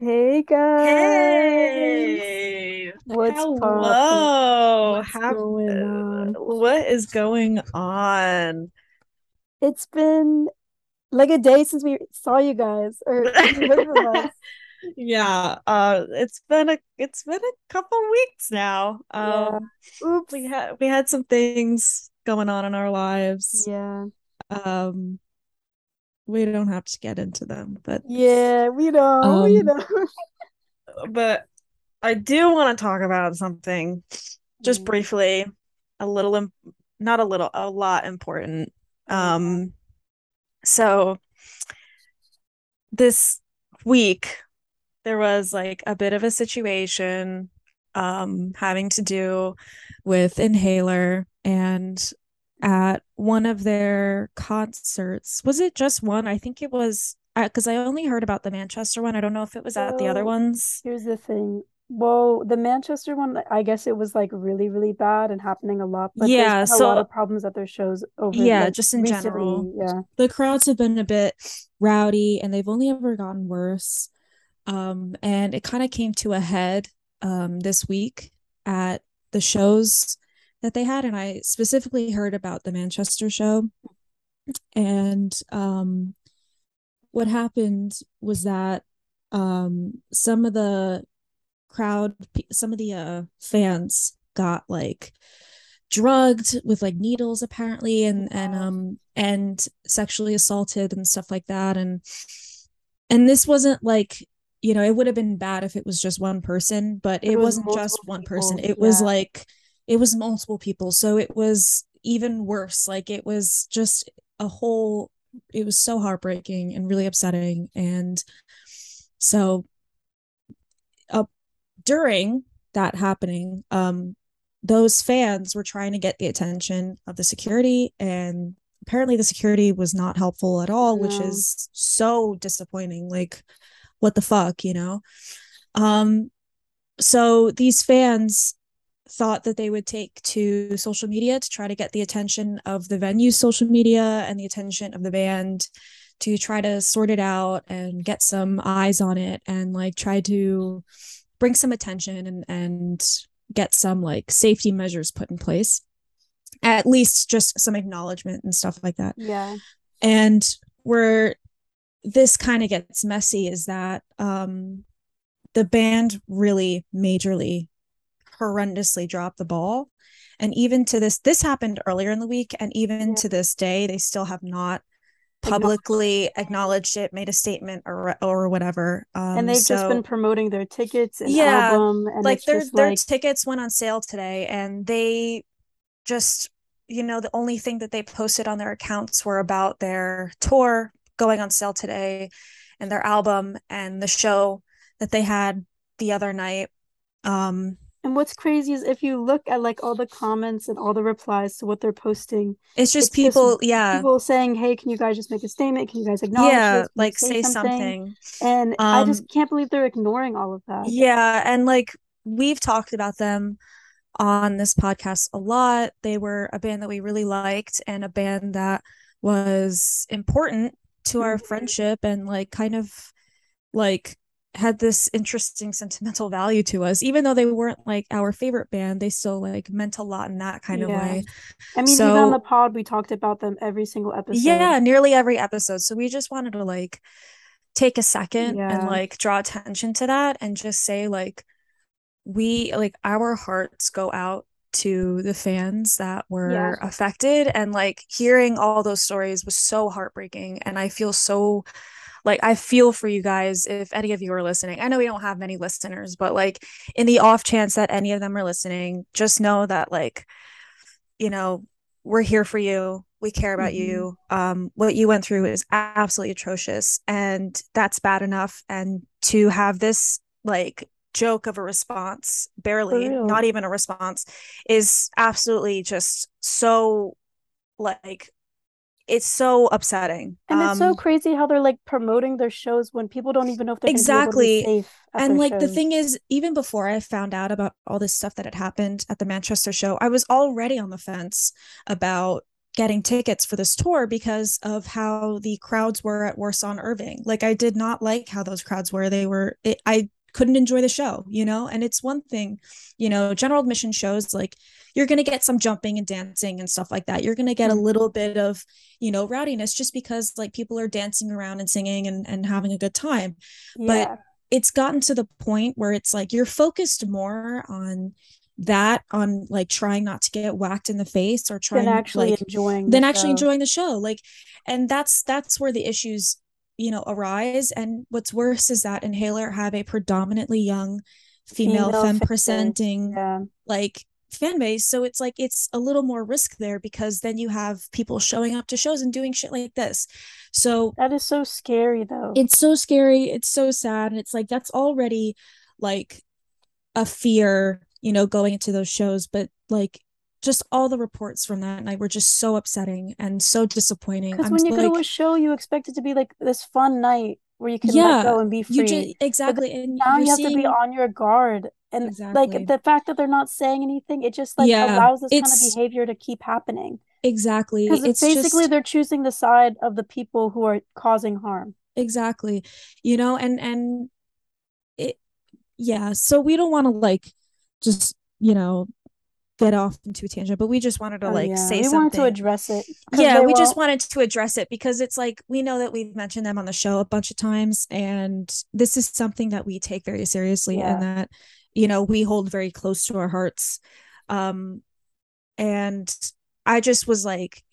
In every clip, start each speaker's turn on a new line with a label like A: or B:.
A: Hey guys,
B: Hey,
A: what's
B: hello.
A: What's
B: Have
A: going
B: uh,
A: on?
B: what is going on?
A: It's been like a day since we saw you guys or since you heard from us.
B: Yeah, uh it's been a it's been a couple weeks now.
A: Yeah.
B: Um we
A: Oops.
B: had we had some things going on in our lives.
A: Yeah.
B: Um we don't have to get into them, but
A: Yeah, we know, we
B: um
A: know.
B: but I do want to talk about something just
A: Mm,
B: briefly, a little im- not a little, a lot important. Um So this week there was like a bit of a situation um having to do with Inhaler and at one of their concerts. Was it just one? I think it was because I only heard about the Manchester one. I don't know if it was at the other ones.
A: here's the thing. Well, the Manchester one, I guess it was like really, really bad and happening a lot, but
B: Yeah,
A: been a lot of problems at their shows over
B: yeah,
A: like
B: just in general.
A: Yeah.
B: The crowds have been a bit rowdy and they've only ever gotten worse. Um, and it kind of came to a head um, this week at the shows that they had. And I specifically heard about the Manchester show. And um, what happened was that um, some of the crowd, some of the uh, fans got like drugged with like needles apparently and and um and sexually assaulted and stuff like that and and this wasn't like you know it would have been bad if it was just one person but
A: it
B: it
A: was
B: wasn't just one person
A: people.
B: it was like it was multiple people so it was even worse like it was just a whole it was so heartbreaking and really upsetting and so uh, during that happening um those fans were trying to get the attention of the security and apparently the security was not helpful at all which is so disappointing like what the fuck, you know? Um, so these fans thought that they would take to social media to try to get the attention of the venue's social media and the attention of the band to try to sort it out and get some eyes on it and like try to bring some attention and and get some like safety measures put in place at least just some acknowledgement and stuff like that
A: Yeah.
B: and where this kind of gets messy is that um the band really majorly horrendously dropped the ball. And even to this this happened earlier in the week and even
A: Yeah.
B: to this day they still have not publicly acknowledged it made a statement or or whatever.
A: And
B: um
A: they've just been promoting their tickets and
B: yeah
A: album, and
B: like their their
A: like,
B: tickets went on sale today and they just you know the only thing that they posted on their accounts were about their tour going on sale today and their album and the show that they had the other night. Um
A: and what's crazy is if you look at like all the comments and all the replies to what they're posting,
B: it's just
A: it's just
B: people yeah
A: people saying, "Hey, can you guys just make a statement? Can you guys acknowledge
B: yeah? Like
A: say
B: say
A: something?"
B: something
A: And I
B: um
A: just can't believe they're ignoring all of that.
B: yeah and like we've talked about them on this podcast a lot they were a band that we really liked and a band that was important to our
A: Mhm.
B: friendship and like kind of like had this interesting sentimental value to us. Even though they weren't like our favorite band they still like meant a lot in that kind of way.
A: I mean, even on the pod, we talked about them every single episode.
B: yeah nearly every episode. So we just wanted to like take a second and like draw attention to that and just say like we like our hearts go out to the fans that
A: Yeah.
B: were affected. And like hearing all those stories was so heartbreaking. And i feel so like I feel for you guys if any of you are listening. I know we don't have many listeners, but like in the off chance that any of them are listening, just know that like you know, we're here for you. We care about
A: hmm
B: you. Um what you went through is absolutely atrocious and that's bad enough and to have this like joke of a response, barely, not even a response is absolutely just so like it's so upsetting.
A: And it's so
B: Um
A: crazy how they're like promoting their shows when people don't even know if they're going be able to be
B: Exactly.
A: safe
B: And like the thing is, even before I found out about all this stuff that had happened at the Manchester show, I was already on the fence about getting tickets for this tour because of how the crowds were at Warsaw and Irving. Like I did not like how those crowds were. They were it, I couldn't enjoy the show, you know? And it's one thing, you know, general admission shows like you're going to get some jumping and dancing and stuff like that. You're going to get a mm-hmm. little bit of, you know, rowdiness just because like people are dancing around and singing and, and having a good time. Yeah. But it's gotten to the point where it's like you're focused more on that on like trying not to get whacked in the face or trying
A: than actually
B: like,
A: enjoying
B: than actually show. enjoying the show like and that's that's where the issues you know arise. And what's worse is that inhaler have a predominantly young female, female femme presenting yeah. like fan base. So it's like it's a little more risk there because then you have people showing up to shows and doing shit like this. So
A: that is so scary though.
B: It's so scary. It's so sad. And it's like that's already like a fear you know going into those shows. But like just all the reports from that night were just so upsetting and so disappointing.
A: Because when you like, go to a show, you expect it to be like this fun night where you can yeah, let go and be free.
B: Just, exactly. and
A: now you have seeing... to be on your guard. And exactly. like the fact that they're not saying anything, it just like yeah, allows this kind of behavior to keep happening.
B: Exactly.
A: Because it's basically just... they're choosing the side of the people who are causing harm.
B: Exactly. You know, and and it yeah, so we don't want to like just, you know, get off into a tangent, but we just wanted to oh, like yeah. say we something. wanted
A: to address it.
B: Yeah, we won't... just wanted to address it because it's like we know that we've mentioned them on the show a bunch of times, and this is something that we take very seriously yeah. and that you know we hold very close to our hearts. Um, and I just was like,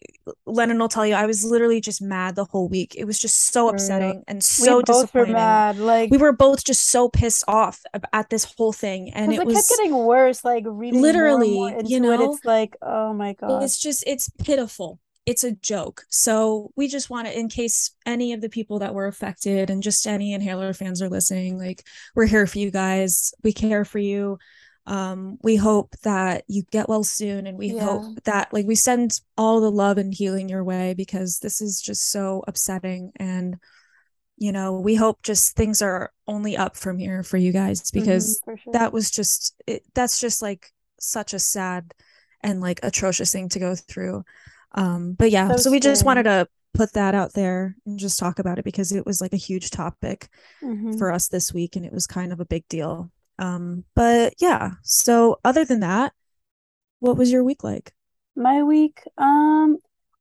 B: Lennon will tell you, I was literally just mad the whole week. It was just so upsetting and so we disappointing. Mad.
A: Like
B: we were both just so pissed off at this whole thing, and it,
A: it
B: was
A: kept getting worse. Like
B: literally,
A: more more
B: you know,
A: it, it's like, oh my god,
B: it's just it's pitiful. It's a joke. So we just want to, in case any of the people that were affected and just any inhaler fans are listening, like we're here for you guys. We care for you um we hope that you get well soon and we yeah. hope that like we send all the love and healing your way because this is just so upsetting and you know we hope just things are only up from here for you guys mm-hmm, because mm-hmm, sure. that was just it, that's just like such a sad and like atrocious thing to go through um but yeah so, so we just wanted to put that out there and just talk about it because it was like a huge topic mm-hmm. for us this week and it was kind of a big deal um, but yeah, so other than that, what was your week like?
A: My week, um,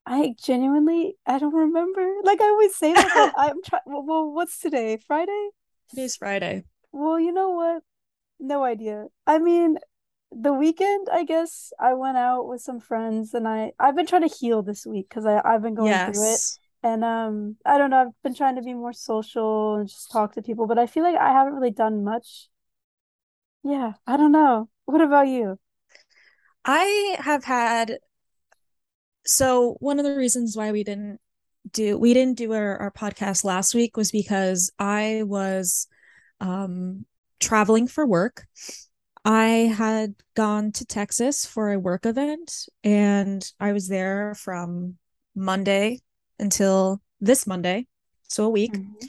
A: I genuinely I don't remember. Like I always say that, I'm trying. Well, what's today? Friday.
B: Today's Friday.
A: Well, you know what? No idea. I mean, the weekend. I guess I went out with some friends, and I I've been trying to heal this week because I I've been going yes. through it. And um, I don't know. I've been trying to be more social and just talk to people, but I feel like I haven't really done much yeah, I don't know. What about you?
B: I have had so one of the reasons why we didn't do we didn't do our, our podcast last week was because I was um traveling for work. I had gone to Texas for a work event and I was there from Monday until this Monday, so a week. Mm-hmm.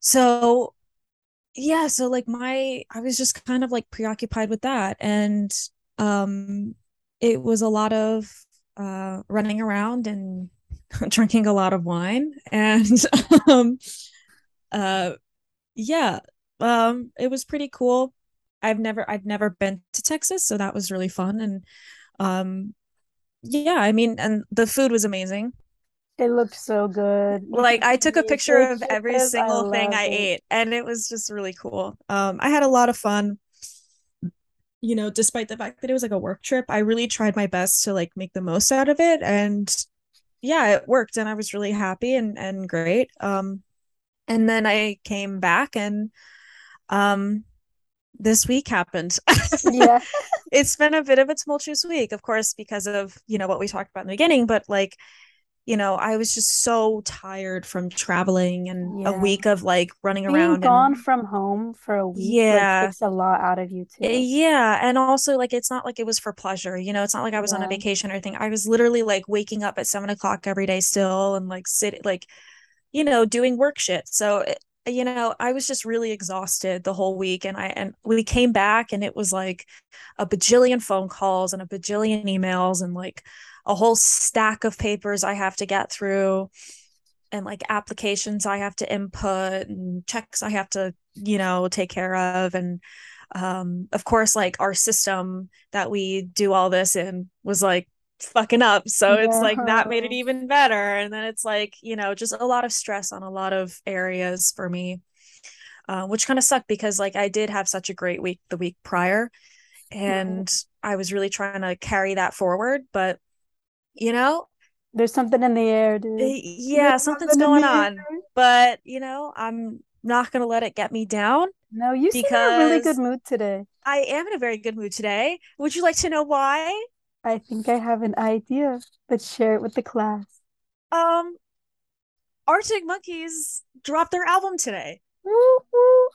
B: So yeah so like my i was just kind of like preoccupied with that and um it was a lot of uh running around and drinking a lot of wine and um uh yeah um it was pretty cool. I've never i've never been to texas so that was really fun and um yeah i mean and the food was amazing
A: it looked so good.
B: Like I took a picture of every single I thing I it. ate and it was just really cool. Um I had a lot of fun. You know, despite the fact that it was like a work trip, I really tried my best to like make the most out of it and yeah, it worked and I was really happy and and great. Um and then I came back and um this week happened.
A: yeah.
B: it's been a bit of a tumultuous week, of course, because of, you know, what we talked about in the beginning, but like you know, I was just so tired from traveling and yeah. a week of like running around.
A: Being
B: around.
A: Gone and, from home for a week, yeah, like, takes a lot out of you too.
B: Eh, yeah, and also like it's not like it was for pleasure. You know, it's not like I was yeah. on a vacation or anything. I was literally like waking up at seven o'clock every day still, and like sitting like, you know, doing work shit. So it, eh, you know i was just really exhausted the whole week and i and we came back and it was like a bajillion phone calls and a bajillion emails and like a whole stack of papers I have to get through and like applications I have to input and checks I have to, you know, take care of. And um, of course, like our system that we do all this in was like fucking up. So yeah. it's like that made it even better. And then it's like, you know, just a lot of stress on a lot of areas for me. Uh, which kind of sucked because like I did have such a great week the week prior and I was really trying to carry that forward but you know
A: there's something in the air, dude.
B: Eh, yeah, There's something's something going on. But you know, I'm not gonna let it get me down.
A: No, you seem in a really good mood today.
B: I am in a very good mood today. Would you like to know why?
A: I think I have an idea. Let's share it with the class.
B: Um Arctic Monkeys dropped their album today. Woo-hoo.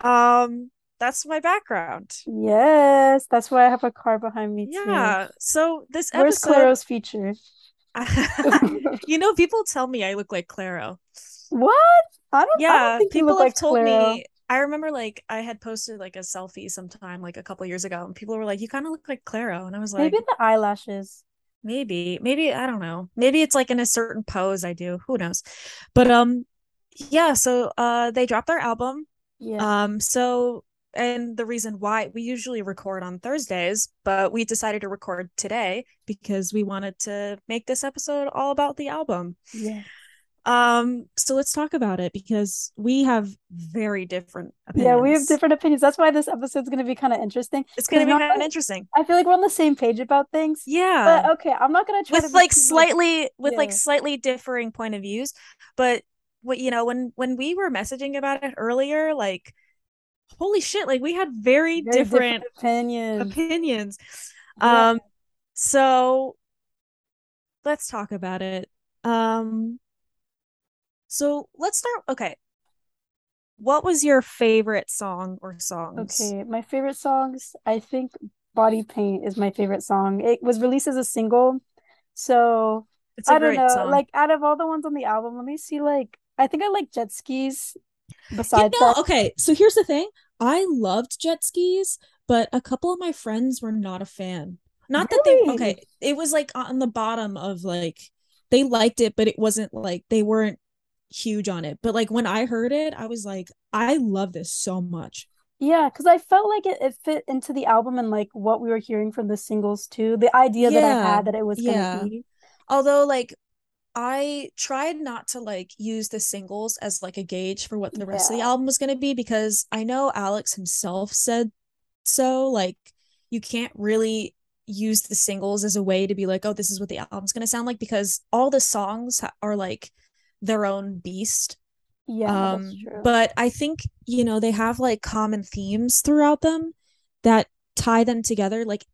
B: Um that's my background.
A: Yes, that's why I have a car behind me
B: yeah. too. So this
A: Where's
B: episode
A: Clairo's feature?
B: you know, people tell me I look like Clairo.
A: What? I don't. Yeah, I don't people have like
B: told Clairo. me. I remember like I had posted like a selfie sometime like a couple years ago, and people were like, "You kind of look like Clairo," and I was like,
A: "Maybe the eyelashes."
B: Maybe, maybe I don't know. Maybe it's like in a certain pose I do. Who knows? But um, yeah. So uh, they dropped their album. Yeah. Um. So and the reason why we usually record on Thursdays, but we decided to record today because we wanted to make this episode all about the album.
A: Yeah.
B: Um, so let's talk about it because we have very different opinions.
A: Yeah, we have different opinions. That's why this episode's gonna be kind of interesting.
B: It's gonna be kind of interesting.
A: I feel like we're on the same page about things.
B: Yeah.
A: But okay, I'm not gonna
B: try with like slightly much... with yeah. like slightly differing point of views. But what you know, when when we were messaging about it earlier, like holy shit like we had very, very different, different, opinions. opinions. Yeah. um so let's talk about it. Um so let's start okay. What was your favorite song or songs?
A: Okay my favorite songs i think body paint is my favorite song. It was released as a single so I don't know song. like out of all the ones on the album let me see like i think i like jet skis
B: besides you know, that. okay so here's the thing i loved jet skis but a couple of my friends were not a fan not really? that they okay it was like on the bottom of like they liked it but it wasn't like they weren't huge on it but like when i heard it i was like i love this so much
A: yeah because i felt like it, it fit into the album and like what we were hearing from the singles too the idea yeah. that i had that it was gonna yeah. be
B: although like I tried not to like use the singles as like a gauge for what the rest of the album was going to be because I know Alex himself said so like you can't really use the singles as a way to be like oh this is what the album's going to sound like because all the songs are like their own beast.
A: Yeah, um
B: but I think you know they have like common themes throughout them that tie them together. Like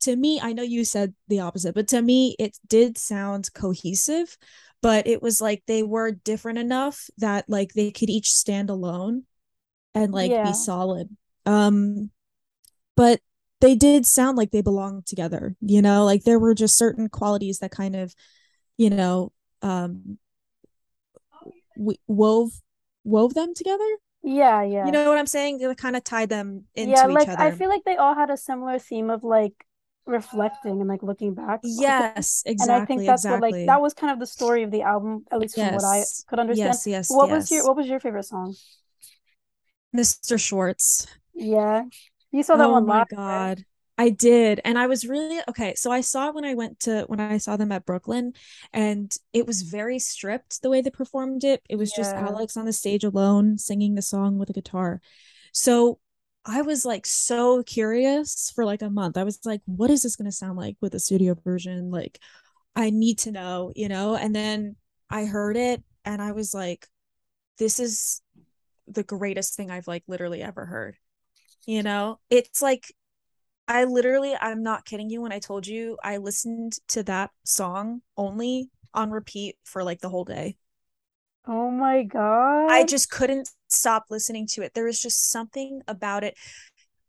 B: to me, I know you said the opposite, but to me, it did sound cohesive, but it was like they were different enough that like they could each stand alone and like yeah. be solid. Um, but they did sound like they belonged together, you know, like there were just certain qualities that kind of, you know, um, we wove wove them together.
A: Yeah, yeah.
B: You know what I'm saying? They kind of tied them into yeah,
A: like,
B: each other.
A: I feel like they all had a similar theme of like reflecting and like looking back.
B: Yes, exactly. And I think that's exactly.
A: what like that was kind of the story of the album, at least yes. from what I could understand. Yes, yes. What yes. was your what was your favorite song?
B: Mr. Schwartz.
A: Yeah. You saw that
B: oh
A: one
B: Oh my god. Right? I did. And I was really okay. So I saw it when I went to when I saw them at Brooklyn and it was very stripped the way they performed it. It was yeah. just Alex on the stage alone singing the song with a guitar. So I was like so curious for like a month. I was like, what is this going to sound like with a studio version? Like, I need to know, you know? And then I heard it and I was like, this is the greatest thing I've like literally ever heard. You know, it's like, I literally, I'm not kidding you when I told you I listened to that song only on repeat for like the whole day.
A: Oh my god.
B: I just couldn't stop listening to it. There was just something about it.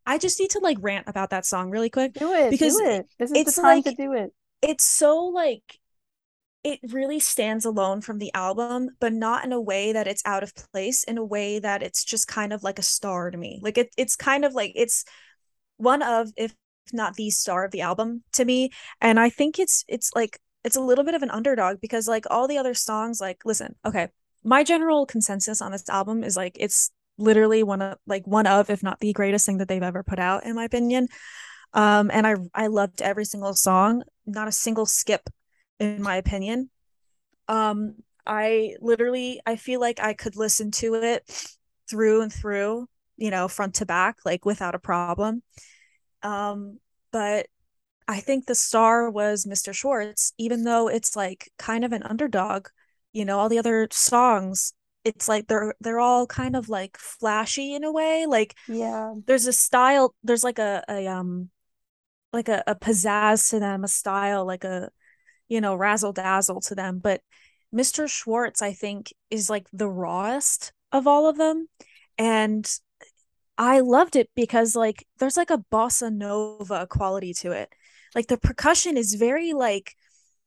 B: I just need to like rant about that song really quick.
A: Do it. Because do it. This is the time like, to do it.
B: It's so like it really stands alone from the album, but not in a way that it's out of place, in a way that it's just kind of like a star to me. Like it it's kind of like it's one of if not the star of the album to me. And I think it's it's like it's a little bit of an underdog because like all the other songs, like listen, okay, my general consensus on this album is like it's literally one of like one of if not the greatest thing that they've ever put out in my opinion. Um and i i loved every single song. Not a single skip in my opinion. Um i literally i feel like i could listen to it through and through you know front to back like without a problem. Um but i think the star was mr schwartz even though it's like kind of an underdog you know all the other songs it's like they're they're all kind of like flashy in a way like
A: yeah.
B: there's a style there's like a, a um like a, a pizzazz to them a style like a you know razzle dazzle to them but mr schwartz i think is like the rawest of all of them and i loved it because like there's like a bossa nova quality to it. Like the percussion is very like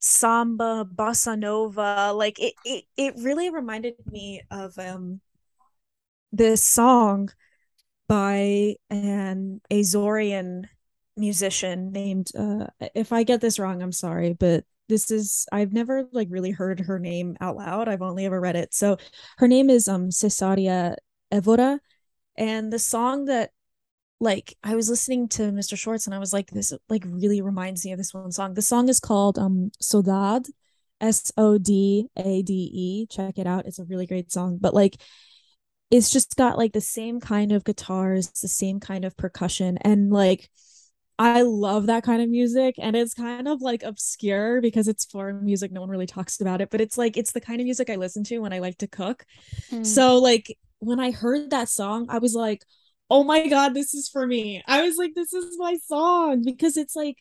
B: samba bossa nova like it it, it really reminded me of um this song by an azorian musician named uh if i get this wrong i'm sorry but this is i've never like really heard her name out loud. I've only ever read it. So her name is um cesaria evora and the song that like I was listening to Mr. Schwartz and I was like, this like really reminds me of this one song. The song is called um Sodad, S O D A D E. Check it out. It's a really great song. But like it's just got like the same kind of guitars, the same kind of percussion, and like I love that kind of music. And it's kind of like obscure because it's foreign music. No one really talks about it, but it's like it's the kind of music I listen to when I like to cook. Mm. So like when I heard that song, I was like, oh my god this is for me. I was like this is my song because it's like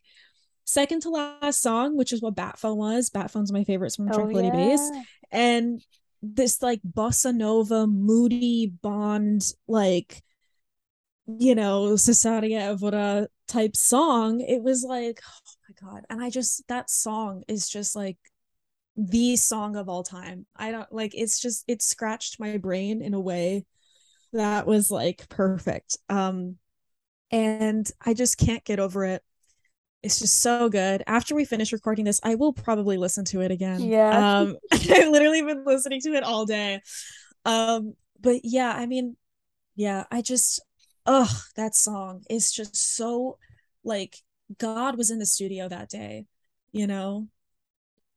B: second to last song which is what bat phone was. Bat phone's my favorite from oh, tranquility yeah. base and this like bossa nova moody bond like you know cesaria evora type song. It was like oh my god. And i just that song is just like the song of all time. I don't like it's just it scratched my brain in a way that was like perfect. Um and i just can't get over it. It's just so good. After we finish recording this i will probably listen to it again.
A: Yeah.
B: Um i've literally been listening to it all day. Um but yeah i mean yeah i just oh that song is just so like god was in the studio that day you know?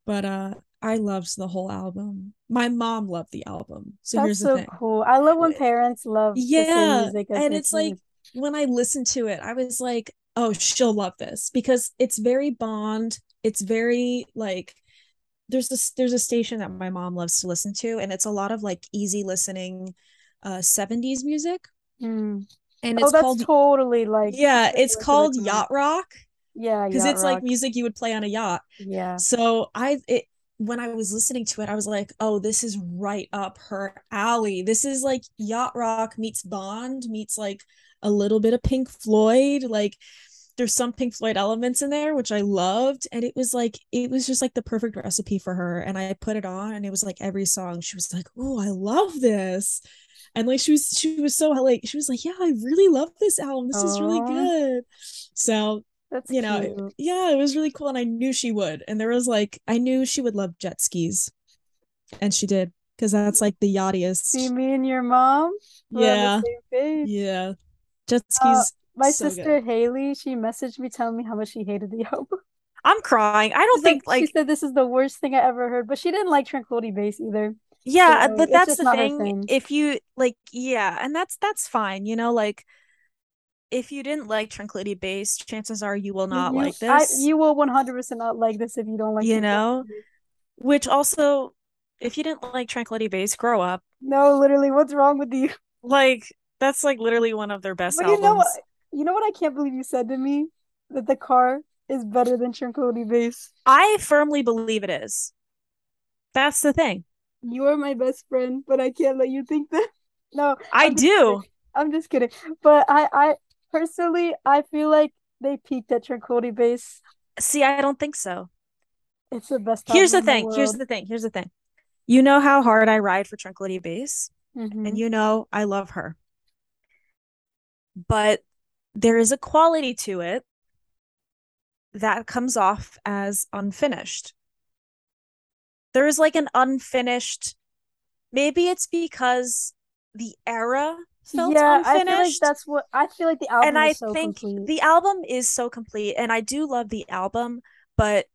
B: But uh I loved the whole album. My mom loved the album. So That's here's the so thing.
A: cool. I love when parents love
B: yeah, music. and it's like when I listened to it, I was like, oh, she'll love this because it's very Bond. It's very like there's this there's a station that my mom loves to listen to, and it's a lot of like easy listening, uh, 70s music.
A: Mm. And oh, it's oh, called totally like
B: yeah, it's called yacht rock.
A: Yeah,
B: because it's rock. like music you would play on a yacht.
A: Yeah.
B: So I it when I was listening to it, I was like, oh, this is right up her alley. This is like yacht rock meets Bond meets like a little bit of Pink Floyd. Like there's some Pink Floyd elements in there, which I loved. And it was like, it was just like the perfect recipe for her. And I put it on and it was like every song, she was like, oh, I love this. And like she was, she was so like, she was like, yeah, I really love this album. This Aww. is really good. So
A: that's
B: you know,
A: cute.
B: yeah, it was really cool, and I knew she would. And there was like, I knew she would love jet skis, and she did because that's like the yachtiest.
A: See me and your mom.
B: Yeah, yeah, jet uh, skis. Uh,
A: my so sister good. Haley, she messaged me telling me how much she hated the album.
B: I'm crying. I don't think like,
A: like, she said this is the worst thing I ever heard, but she didn't like Tranquility Base either.
B: Yeah, so, but that's the thing. If you like, yeah, and that's that's fine. You know, like if you didn't like Tranquility Base, chances are you will not
A: you,
B: like this.
A: I, you will 100% not like this if you don't like
B: You know? Which also, if you didn't like Tranquility Base, grow up.
A: No, literally, what's wrong with you?
B: Like, that's like literally one of their best but
A: albums. You know, what, you know what I can't believe you said to me? That the car is better than Tranquility Base.
B: I firmly believe it is. That's the thing.
A: You are my best friend, but I can't let you think that. No,
B: I do.
A: Kidding. I'm just kidding. But I, I, personally, I feel like they peaked at Tranquility Base.
B: See, I don't think so.
A: It's the best.
B: Here's the thing. The Here's the thing. Here's the thing. You know how hard I ride for Tranquility Base, mm-hmm. and you know I love her. But there is a quality to it that comes off as unfinished. There's like an unfinished maybe it's because the era felt yeah, unfinished. I feel like
A: that's what I feel like the album
B: and I
A: so
B: think
A: complete.
B: the album is so complete and I do love the album, but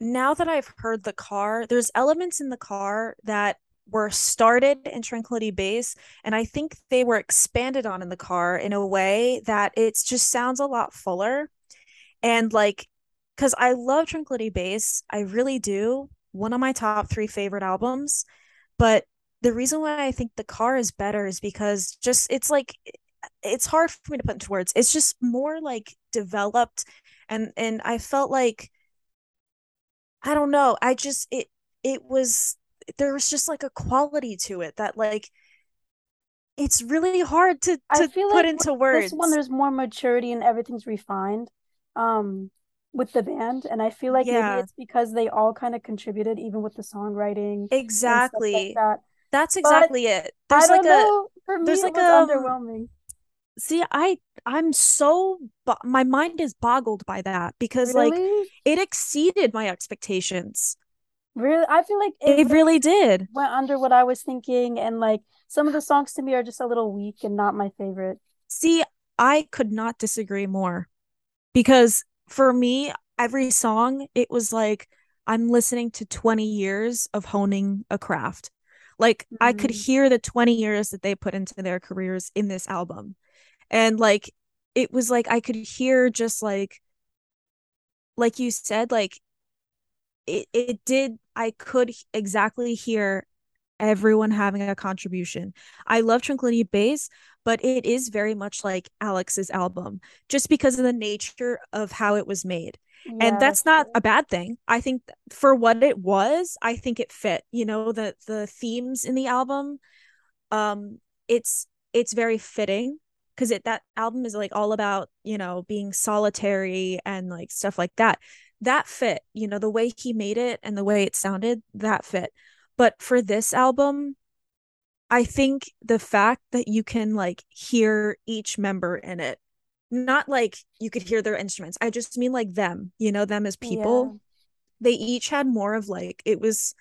B: now that I've heard the car, there's elements in the car that were started in Tranquility Base, and I think they were expanded on in the car in a way that it just sounds a lot fuller. And like, because I love Tranquility Base, I really do. One of my top three favorite albums. But the reason why I think the car is better is because just it's like it's hard for me to put into words. It's just more like developed and and I felt like I don't know. I just it it was there was just like a quality to it that like it's really hard to to put like into words.
A: This one there's more maturity and everything's refined um with the band and I feel like yeah. maybe it's because they all kind of contributed even with the songwriting.
B: Exactly. Like that. That's exactly but it. There's
A: like know. a For there's like a underwhelming.
B: See, I I'm so my mind is boggled by that because really? like it exceeded my expectations.
A: Really, I feel like
B: it, it really did.
A: Went under what I was thinking, and like some of the songs to me are just a little weak and not my favorite.
B: See, I could not disagree more because for me, every song it was like I'm listening to 20 years of honing a craft. Like mm-hmm. I could mm. hear the 20 years that they put into their careers in this album. And like it was like I could hear just like like you said like it it did I could exactly hear everyone having a contribution. I love Tranquility Base, but it is very much like Alex's album just because of the nature of how it was made. And that's, that's not a bad thing. I think for what it was, I think it fit. You know, the the themes in the album um it's it's very fitting because it that album is like all about, you know, being solitary and like stuff like that that fit you know the way he made it and the way it sounded that fit but for this album i think the fact that you can like hear each member in it not like you could hear their instruments i just mean like them you know them as people yeah. they each had more of like it was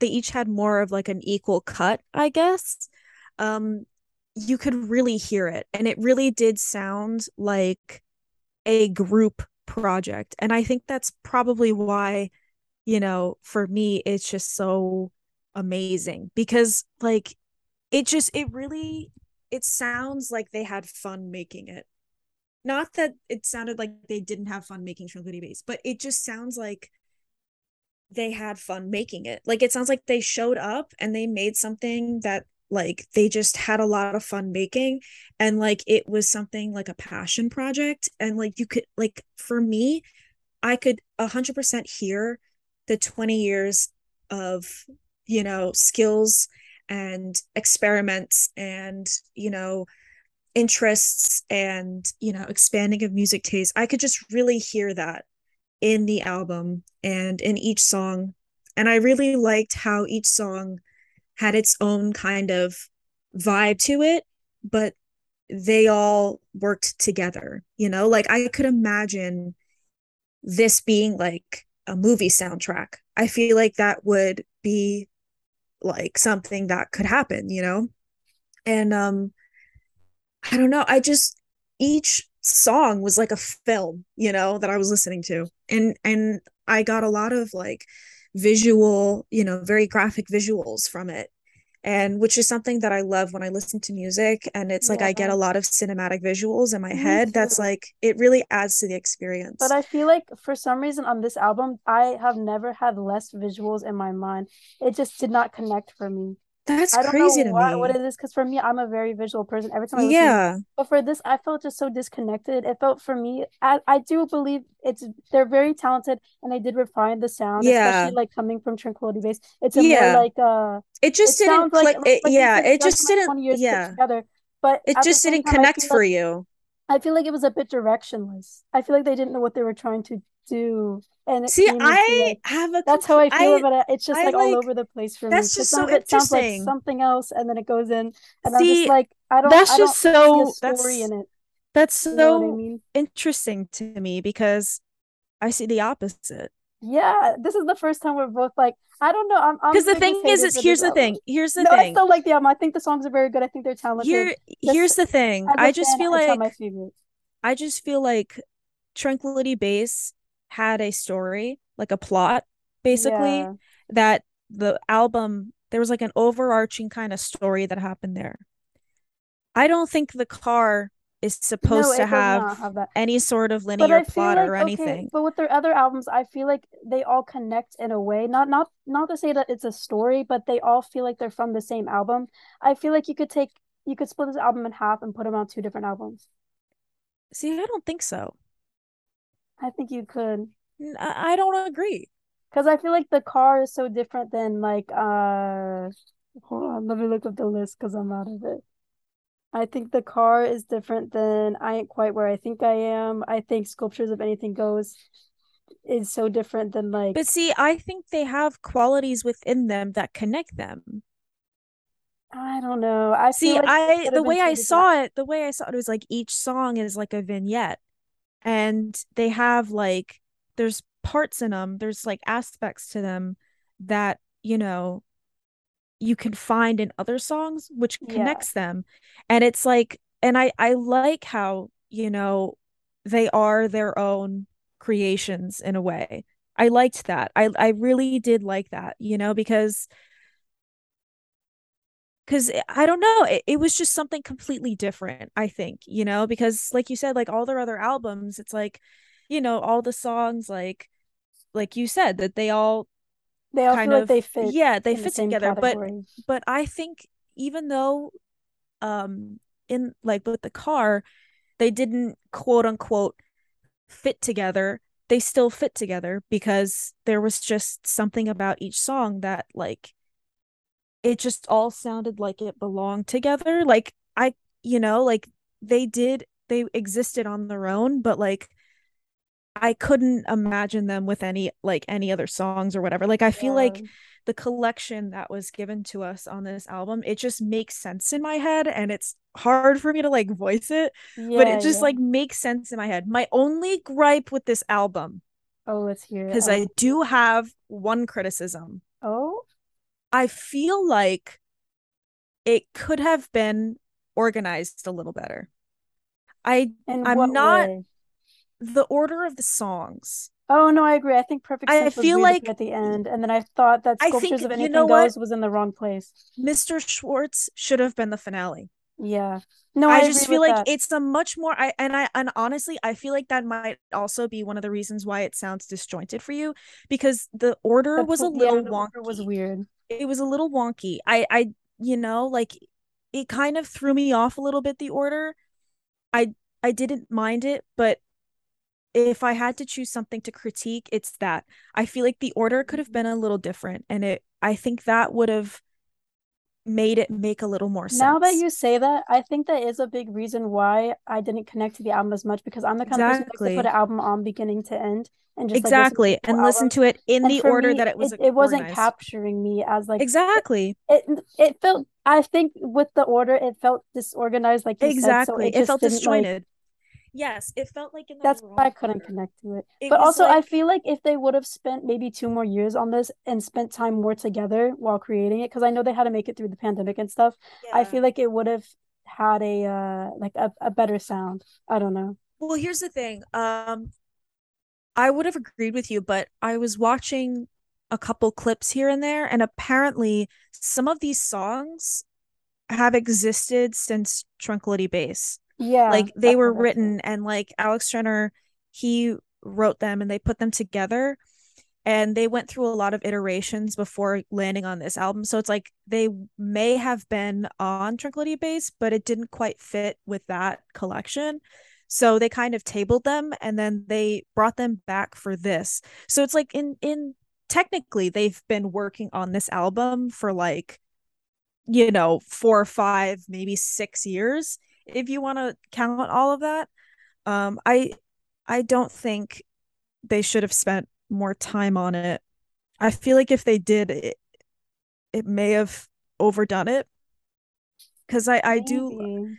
B: they each had more of like an equal cut i guess um you could really hear it and it really did sound like a group project. And I think that's probably why, you know, for me, it's just so amazing because, like, it just, it really, it sounds like they had fun making it. Not that it sounded like they didn't have fun making Tranquility Base, but it just sounds like they had fun making it. Like, it sounds like they showed up and they made something that like they just had a lot of fun making and like it was something like a passion project and like you could like for me i could 100% hear the 20 years of you know skills and experiments and you know interests and you know expanding of music taste i could just really hear that in the album and in each song and i really liked how each song had its own kind of vibe to it, but they all worked together, you know? Like I could imagine this being like a movie soundtrack. I feel like that would be like something that could happen, you know? And um I don't know, I just each song was like a film, you know, that I was listening to. And and I got a lot of like visual, you know, very graphic visuals from it. And which is something that I love when I listen to music. And it's like yeah. I get a lot of cinematic visuals in my Me head. Too. That's like it really adds to the experience.
A: But I feel like for some reason on this album, I have never had less visuals in my mind. It just did not connect for me.
B: That's crazy to
A: what,
B: me.
A: What it is, because for me, I'm a very visual person. Every time I listen, yeah. But for this, I felt just so disconnected. It felt for me. I, I do believe it's they're very talented, and they did refine the sound, yeah. especially like coming from Tranquility Base. It's a yeah. more like uh.
B: It just it didn't. Like, it, like yeah, it just didn't. Yeah.
A: Together, but
B: it just didn't time, connect for like, you.
A: I feel like it was a bit directionless. I feel like they didn't know what they were trying to do. And
B: see, I like, have a.
A: That's how I feel I, about it. It's just like, like, all over the place for
B: that's
A: me.
B: That's just so interesting. Sounds
A: like something else, and then it goes in, and see, I'm just like, I don't.
B: That's
A: I
B: just
A: don't
B: so.
A: story
B: that's,
A: in it.
B: That's so you know I mean? interesting to me because I see the opposite.
A: Yeah, this is the first time we're both like, I don't know. I'm
B: because the thing is, is here's the album. thing. Here's the no, thing. I
A: still like the album. I think the songs are very good. I think they're talented.
B: Here, here's the thing. I just fan, feel like my favorite. I just feel like Tranquility Base had a story, like a plot, basically, yeah. that the album there was like an overarching kind of story that happened there. I don't think the car is supposed no, to have, have any sort of linear plot like, or anything. Okay,
A: but with their other albums, I feel like they all connect in a way. Not not not to say that it's a story, but they all feel like they're from the same album. I feel like you could take you could split this album in half and put them on two different albums.
B: See, I don't think so.
A: I think you could.
B: I don't agree.
A: Because I feel like the car is so different than like uh hold on, let me look up the list because I'm out of it. I think the car is different than I ain't quite where I think I am. I think sculptures of anything goes is so different than like
B: But see, I think they have qualities within them that connect them.
A: I don't know. I
B: see like I the way I saw it, the way I saw it was like each song is like a vignette. And they have like there's parts in them, there's like aspects to them that, you know, you can find in other songs which connects yeah. them. And it's like and i i like how you know they are their own creations in a way. I liked that. I i really did like that you know because because i don't know it, it was just something completely different i think you know because like you said like all their other albums it's like you know all the songs like like you said that they all
A: they all kind feel of, like they fit.
B: Yeah, they fit the together. Category. But but I think even though um in like with the car, they didn't quote unquote fit together, they still fit together because there was just something about each song that like it just all sounded like it belonged together. Like I you know, like they did they existed on their own, but like I couldn't imagine them with any like any other songs or whatever. Like I feel yeah. like the collection that was given to us on this album, it just makes sense in my head and it's hard for me to like voice it, yeah, but it just yeah. like makes sense in my head. My only gripe with this album
A: Oh, let's hear it.
B: Cuz I oh. do have one criticism.
A: Oh?
B: I feel like it could have been organized a little better. I in I'm not way? the order of the songs.
A: Oh no, I agree. I think perfect. I feel like at the end, and then I thought that sculptures think, of anything you know goes was in the wrong place.
B: Mr. Schwartz should have been the finale.
A: Yeah.
B: No, I, I just feel like that. it's a much more. I and I and honestly, I feel like that might also be one of the reasons why it sounds disjointed for you because the order the, was a little yeah, wonky.
A: Was weird.
B: It was a little wonky. I I you know like it kind of threw me off a little bit. The order, I I didn't mind it, but if I had to choose something to critique, it's that. I feel like the order could have been a little different and it I think that would have made it make a little more sense.
A: Now that you say that, I think that is a big reason why I didn't connect to the album as much because I'm the kind exactly. of person to put an album on beginning to end and just
B: exactly like, listen and listen to it in and the order me, that it was.
A: It, it wasn't capturing me as like
B: exactly.
A: It, it, it felt. I think with the order, it felt disorganized. Like
B: exactly,
A: said, so
B: it, it felt disjointed. Like, yes, it felt like
A: that's why I couldn't connect to it. it but also, like... I feel like if they would have spent maybe two more years on this and spent time more together while creating it, because I know they had to make it through the pandemic and stuff, yeah. I feel like it would have had a uh like a, a better sound. I don't know.
B: Well, here's the thing. Um, I would have agreed with you, but I was watching a couple clips here and there, and apparently some of these songs have existed since Tranquility Base.
A: Yeah.
B: Like they were written and like Alex Turner, he wrote them and they put them together and they went through a lot of iterations before landing on this album. So it's like they may have been on Tranquility Base, but it didn't quite fit with that collection. So they kind of tabled them and then they brought them back for this. So it's like in in technically they've been working on this album for like you know, 4 or 5, maybe 6 years if you want to count all of that. Um, I I don't think they should have spent more time on it. I feel like if they did, it, it may have overdone it. Because I I do,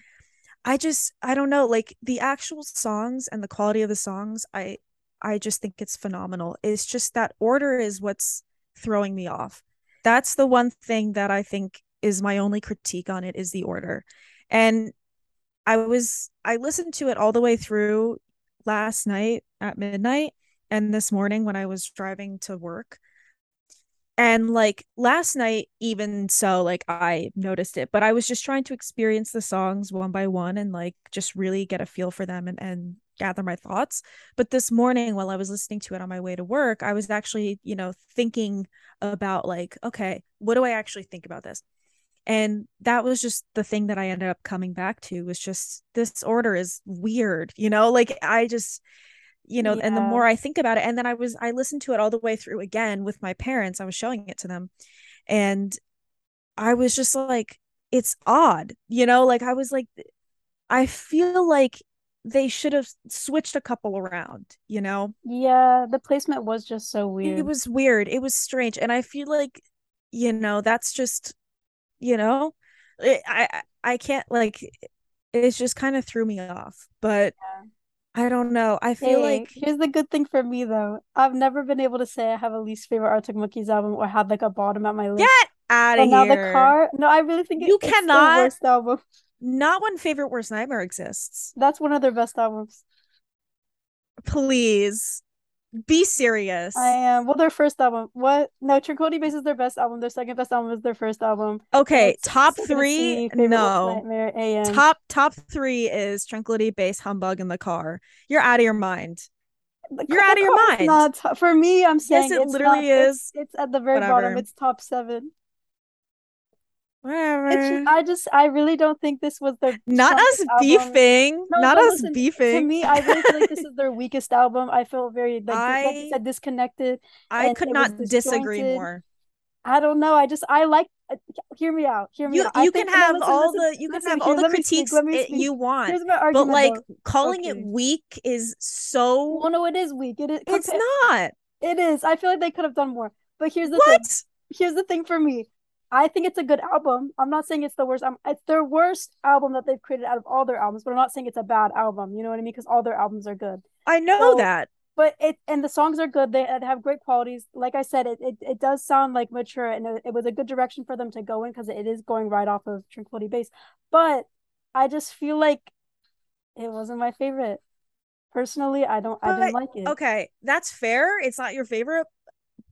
B: I just I don't know like the actual songs and the quality of the songs. I I just think it's phenomenal. It's just that order is what's throwing me off. That's the one thing that I think is my only critique on it is the order. And I was I listened to it all the way through last night at midnight and this morning when I was driving to work. And like last night, even so, like I noticed it, but I was just trying to experience the songs one by one and like just really get a feel for them and, and gather my thoughts. But this morning, while I was listening to it on my way to work, I was actually, you know, thinking about like, okay, what do I actually think about this? And that was just the thing that i ended up coming back to was just this order is weird you know like i just you know yeah. and the more i think about it and then i was i listened to it all the way through again with my parents i was showing it to them and i was just like it's odd you know like i was like i feel like they should have switched a couple around you know
A: yeah the placement was just so weird
B: it was weird it was strange and i feel like you know that's just you know? It, i i can't like it's just kind of threw me off but yeah. i don't know. I feel hey, like
A: here's the good thing for me though. I've never been able to say i have a least favorite arctic monkeys album or had like a bottom at my list.
B: Get out of here
A: now the car no i really think
B: you cannot
A: worst album.
B: Not when favorite worst nightmare exists.
A: That's one of their best albums.
B: Please be serious.
A: I am. Well, their first album. What? No, Tranquility Base is their best album. Their second best album is their first album.
B: Okay, it's top three. No. Top top three is Tranquility Base, Humbug in the Car. You're out of your mind. The You're out of your mind.
A: Not for me. I'm saying
B: yes, it literally not, is.
A: It's, it's, at the very Whatever. bottom. It's top seven.
B: Whatever.
A: It's, I just, I really don't think this was their
B: not us beefing, no, not us listen, beefing.
A: To me, I really feel like this is their weakest album. I feel very like, I, like said, disconnected.
B: I could not disagree more.
A: I don't know. I just, I like. Uh, hear me out. Hear me
B: you,
A: out.
B: You can have listen, all listen, the you can have all the critiques it, you want. But like though. calling okay. it weak is so.
A: Well, no, it is weak. It is.
B: It's not.
A: It is. I feel like they could have done more. But here's the what? thing. Here's the thing for me. I think it's a good album. I'm not saying it's the worst. Um, it's their worst album that they've created out of all their albums, but I'm not saying it's a bad album. You know what I mean? Because all their albums are good.
B: I know so, that.
A: But it and the songs are good. They, they have great qualities. Like I said, it it, it does sound like mature, and it, it was a good direction for them to go in because it is going right off of Tranquility Base. But I just feel like it wasn't my favorite. Personally, I don't. But, I didn't like it.
B: Okay, that's fair. It's not your favorite,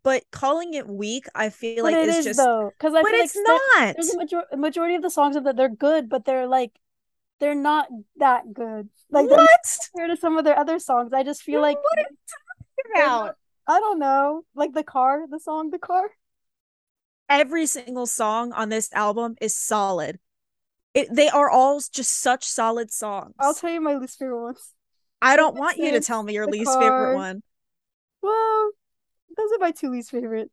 B: but calling it weak, I feel but like it's just
A: because I
B: but it's
A: like
B: not.
A: There's a major- majority of the songs of that they're good, but they're like they're not that good. Like
B: what
A: compared to some of their other songs, I just feel like
B: what are you talking about?
A: I don't know, like the car, the song, the car.
B: Every single song on this album is solid. It, they are all just such solid songs.
A: I'll tell you my least favorite ones.
B: I don't want you to tell me your least car. favorite one.
A: Well, those are my two least favorite.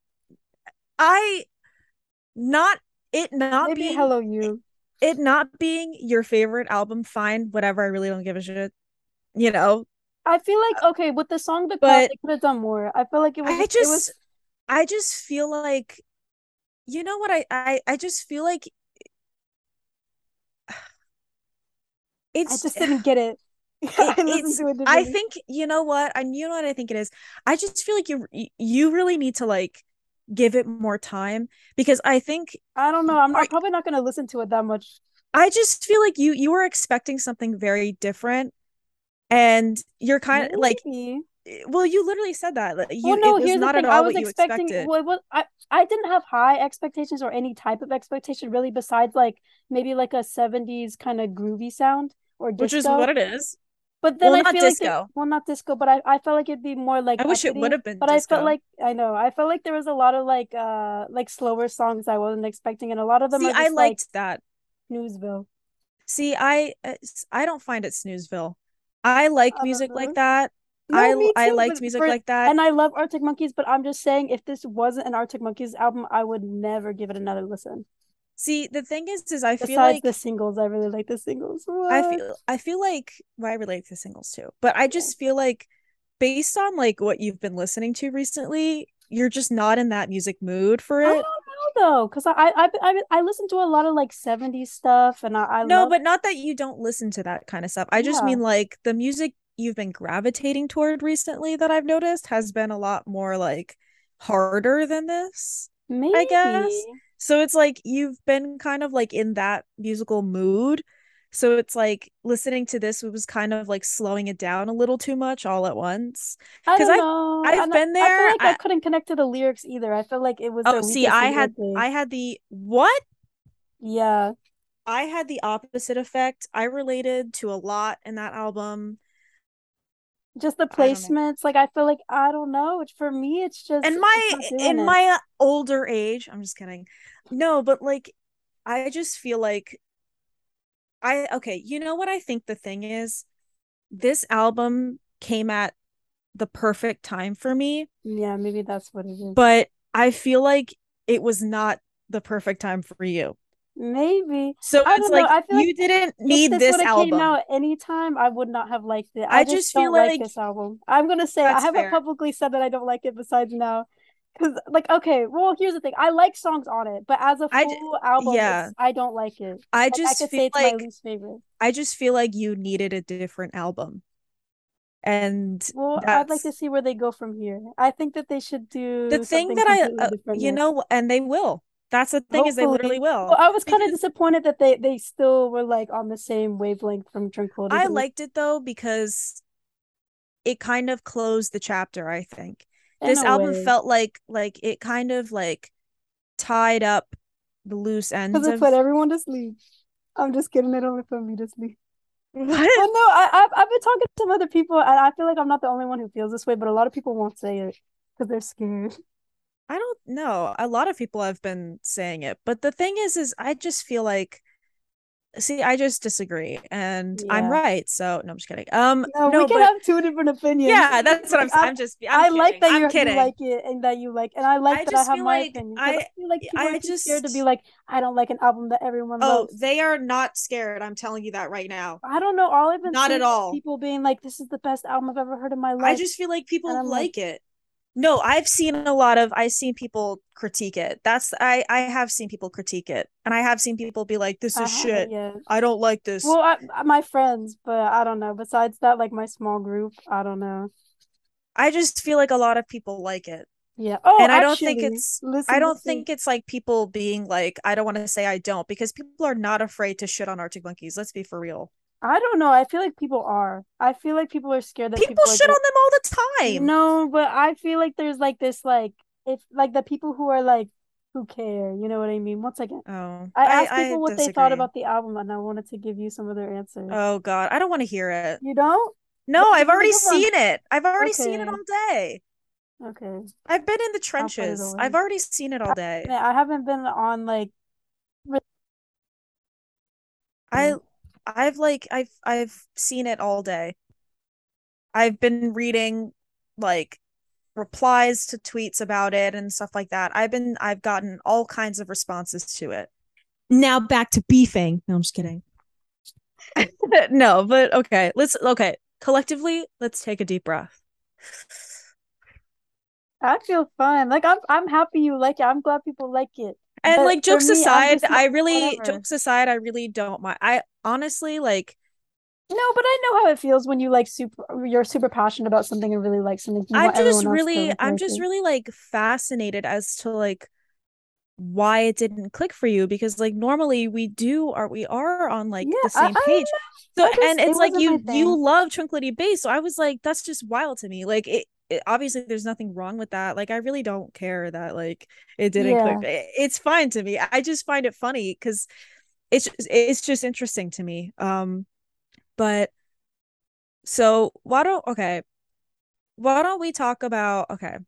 B: I not it not
A: Maybe
B: being
A: Hello You.
B: It not being your favorite album, fine, whatever. I really don't give a shit. You know.
A: I feel like okay with the song the but they could have done more. I feel like it was.
B: I just,
A: was...
B: I just feel like, you know what? I I I just feel like
A: it's. I just didn't get it.
B: it, I think you know what, and you know what I think it is. I just feel like you you really need to like give it more time because I think
A: I don't know. I'm, not, probably not going to listen to it that much.
B: I just feel like you you were expecting something very different, and you're kind of like eh, well, you literally said that. You, well, no, here's the thing. I was expecting.
A: Well, was, I I didn't have high expectations or any type of expectation really, besides like maybe like a '70s kind of groovy sound or disco.
B: which is what it is.
A: But then well, I feel disco. like it, well, not disco, but I, I felt like it'd be more like
B: I wish it would have been.
A: But disco. I felt like I know I felt like there was a lot of like uh like slower songs I wasn't expecting, and a lot of them.
B: See,
A: I
B: liked
A: like,
B: that.
A: Snoozeville.
B: See, I uh, I don't find it Snoozeville. I like uh, music like that. No, I too, I liked music for, like that,
A: and I love Arctic Monkeys. But I'm just saying, if this wasn't an Arctic Monkeys album, I would never give it another listen.
B: See, the thing is, is I
A: Besides
B: feel like
A: the singles, I really like the singles.
B: What? I feel, I feel like well, I relate to singles too, but I just feel like based on like what you've been listening to recently, you're just not in that music mood for it. I
A: don't know though, because I, I I I listen to a lot of like '70s stuff, and I, I
B: no,
A: love...
B: but not that you don't listen to that kind of stuff. I just yeah. mean like the music you've been gravitating toward recently that I've noticed has been a lot more like harder than this. Maybe. I guess. So it's like you've been kind of like in that musical mood. So it's like listening to this was kind of like slowing it down a little too much all at once.
A: Because I know. I've I been there. I feel like I, I, couldn't connect to the lyrics either. I feel like it was.
B: Oh, see, I had I had the what?
A: Yeah.
B: I had the opposite effect. I related to a lot in that album.
A: Just the placements, I like I feel like I don't know. For me, it's just
B: in my in it. my uh, older age. I'm just kidding. No, but like, I just feel like I okay. You know what I think the thing is? This album came at the perfect time for me.
A: Yeah, maybe that's what it is.
B: But I feel like it was not the perfect time for you.
A: Maybe.
B: So I it's like, I feel you like didn't need this, this album. Came out
A: anytime, I would not have liked it. I, I just, just feel like, like, this album. I'm gonna say I haven't fair. publicly said that I don't like it. Besides now, because like okay, well here's the thing. I like songs on it, but as a full album, yeah, I don't like it.
B: I like, just I feel like my least favorite. I just feel like you needed a different album. And
A: well, I'd like to see where they go from here. I think that they should do
B: the thing that I, uh, you know, and they will that's the thing Hopefully. is they literally will.
A: Well, I was kind of disappointed that they they still were like on the same wavelength from Tranquility.
B: I liked it though because it kind of closed the chapter. I think In this album way. felt like like it kind of like tied up the loose ends.
A: Because it of... put everyone to sleep. I'm just kidding. It only put me to sleep. What? Well, no, I, I've, I've been talking to some other people, and I feel like I'm not the only one who feels this way, but a lot of people won't say it because they're scared.
B: I don't know. A lot of people have been saying it, but the thing is, is I just feel like, see, I just disagree, and yeah. I'm right. So no, I'm just kidding. Um,
A: no, no we can but, have two different opinions.
B: Yeah, that's what I'm. I, I'm just. I'm
A: i like that you like it and that you like, and I like I that I have my like, opinion. I, I feel like people I are just scared to be like, I don't like an album that everyone. Oh, loves.
B: they are not scared. I'm telling you that right now.
A: I don't know. All I've been
B: not at all.
A: People being like, "This is the best album I've ever heard in my life." I
B: just feel like people like, like it no i've seen a lot of i've seen people critique it. That's i i have seen people critique it. And i have seen people be like this is shit. i don't like this.
A: Well I, my friends but i don't know. Besides that like my small group i don't know.
B: I just feel like a lot of people like it.
A: Yeah.
B: Oh and i don't think it's i don't think it's like people being like i don't want to say i don't because people are not afraid to shit on arctic monkeys let's be for real
A: I don't know. I feel like people are. I feel like people are scared that
B: people, people shit on them all the time.
A: No, but I feel like there's like this like if like the people who are like who care, you know what I mean? Once again,
B: oh,
A: I asked I, people I what disagree. they thought about the album, and I wanted to give you some of their answers.
B: Oh God, I don't want to hear it.
A: You don't?
B: No, I've already seen it. I've already okay. seen it all day.
A: Okay.
B: I've been in the trenches. I've already seen it all day.
A: I, I haven't been on like.
B: I mm. I've like I've I've seen it all day. I've been reading like replies to tweets about it and stuff like that. I've been I've gotten all kinds of responses to it. Now back to beefing. No, I'm just kidding. no, but okay. Let's okay. Collectively, let's take a deep breath.
A: I feel fine. Like I'm I'm happy you like it. I'm glad people like it.
B: And but like jokes me, aside, I really whatever. jokes aside, I really don't mind. I honestly like
A: no, but I know how it feels when you like super you're super passionate about something and really like something.
B: I'm just really I'm just really like fascinated as to like why it didn't click for you because like normally we do are we are on like yeah, the same I, page. I so just, and it's it like you you love Tranquility Base. So I was like that's just wild to me. Like it it, obviously there's nothing wrong with that like i really don't care that like it didn't yeah. click it, it's fine to me i just find it funny because it's it's just interesting to me um but so why don't okay why don't we talk about okay.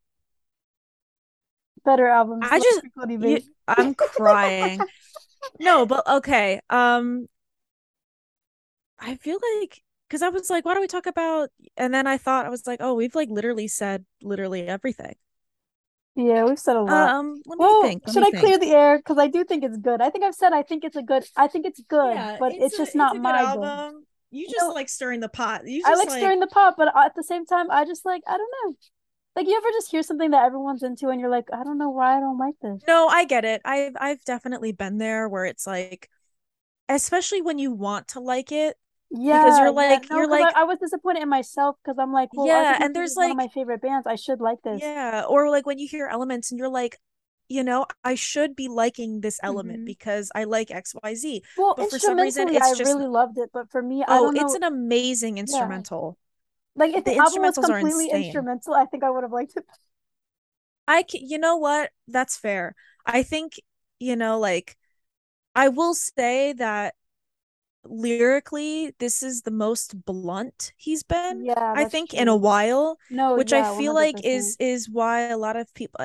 A: Better albums
B: i just you, i'm crying. No but okay um i feel like because I was like, why don't we talk about? And then I thought I was like, oh, we've like literally said literally everything.
A: Yeah, we've said a lot.
B: Um, let me well, think.
A: Let should
B: me
A: I think. clear the air? Because I do think it's good. I think I've said I think it's a good. I think it's good, yeah, but it's, it's a, just not my album.
B: You just you know, like stirring the pot. You I
A: like, like stirring the pot, but at the same time, I just like I don't know. Like you ever just hear something that everyone's into and you're like, I don't know why I don't like this.
B: No, I get it. I've I've definitely been there where it's like, especially when you want to like it,
A: Yeah, because you're like yeah, no, you're like I, I, was disappointed in myself because I'm like, well, yeah, and there's like my favorite bands. I should like this.
B: Yeah, or like when you hear Elements and you're like, you know, I should be liking this element mm-hmm. because I like X Y Z.
A: Well, but for some reason, it's I just really loved it, but for me, oh,
B: it's an amazing instrumental.
A: Yeah. Like if the, the album was completely instrumental, I think I would have liked it.
B: I can, you know what? That's fair. I think you know, like I will say that lyrically this is the most blunt he's been yeah i think true. in a while no which yeah, i feel 100%. like is is why a lot of people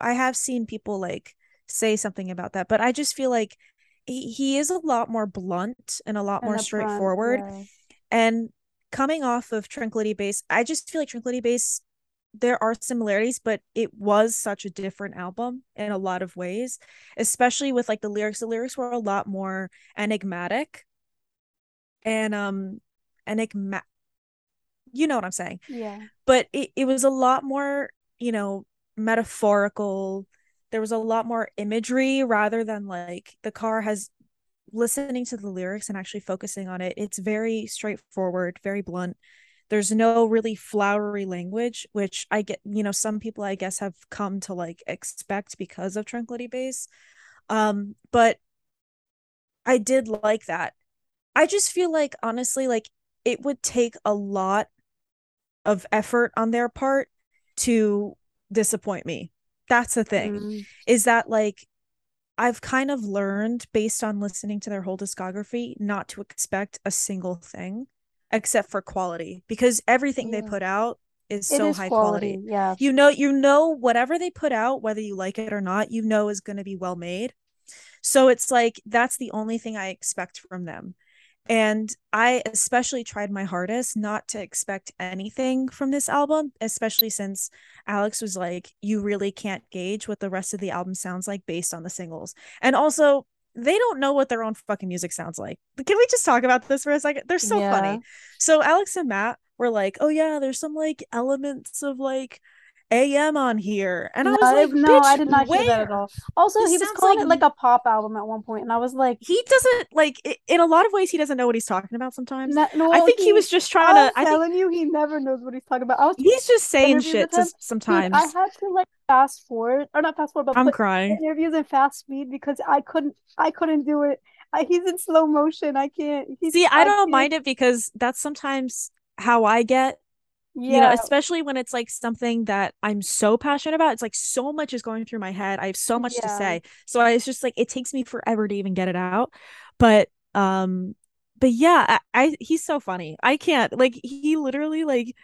B: i have seen people like say something about that but i just feel like he, he is a lot more blunt and a lot and more straightforward yeah. and coming off of tranquility base i just feel like tranquility base there are similarities but it was such a different album in a lot of ways especially with like the lyrics the lyrics were a lot more enigmatic and um enigma you know what i'm saying.
A: Yeah.
B: But it, it was a lot more you know metaphorical. There was a lot more imagery rather than like the car has listening to the lyrics and actually focusing on it it's very straightforward very blunt. There's no really flowery language which i get you know some people i guess have come to like expect because of tranquility base. Um but i did like that I just feel like honestly, like it would take a lot of effort on their part to disappoint me. That's the thing. Mm. Is that like I've kind of learned based on listening to their whole discography not to expect a single thing except for quality because everything yeah. they put out is it so is high quality. quality.
A: Yeah.
B: You know you know whatever they put out whether you like it or not, you know is going to be well made. So it's like that's the only thing I expect from them. And I especially tried my hardest not to expect anything from this album, especially since Alex was like, you really can't gauge what the rest of the album sounds like based on the singles. And also, they don't know what their own fucking music sounds like. Can we just talk about this for a second? They're so yeah. funny. So Alex and Matt were like, oh yeah, there's some like elements of like AM on here. And I was like, no, I did not where? hear that at all.
A: Also, this he was calling like... it like a pop album at one point, and I was like,
B: he doesn't like in a lot of ways he doesn't know what he's talking about sometimes. No, no I think he, he, was just trying
A: I'm
B: to. I'm
A: telling think... you, he never knows what he's talking about. I was
B: he's just saying shit sometimes.
A: I had to like fast forward or not fast forward, but
B: I'm crying
A: interviews in fast speed because I couldn't, I couldn't do it. I, he's in slow motion. I can't.
B: See, I, I don't can't. mind it because that's sometimes how I get yeah. you know especially when it's like something that i'm so passionate about it's like so much is going through my head i have so much yeah. to say so I, it's just like it takes me forever to even get it out but um but yeah I, I he's so funny i can't like he literally like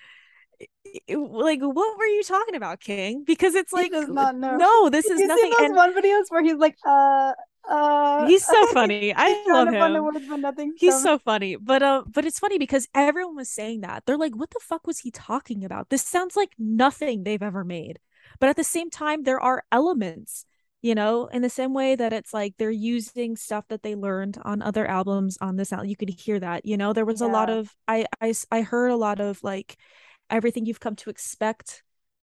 B: like what were you talking about king because it's like no this is nothing
A: those and one videos where he's like uh uh,
B: he's so funny. I love him. Words, nothing he's so funny. But uh, but it's funny because everyone was saying that. They're like, "What the fuck was he talking about? This sounds like nothing they've ever made." But at the same time, there are elements, you know, in the same way that it's like they're using stuff that they learned on other albums on this album. You could hear that, you know. There was yeah. a lot of I I I heard a lot of like everything you've come to expect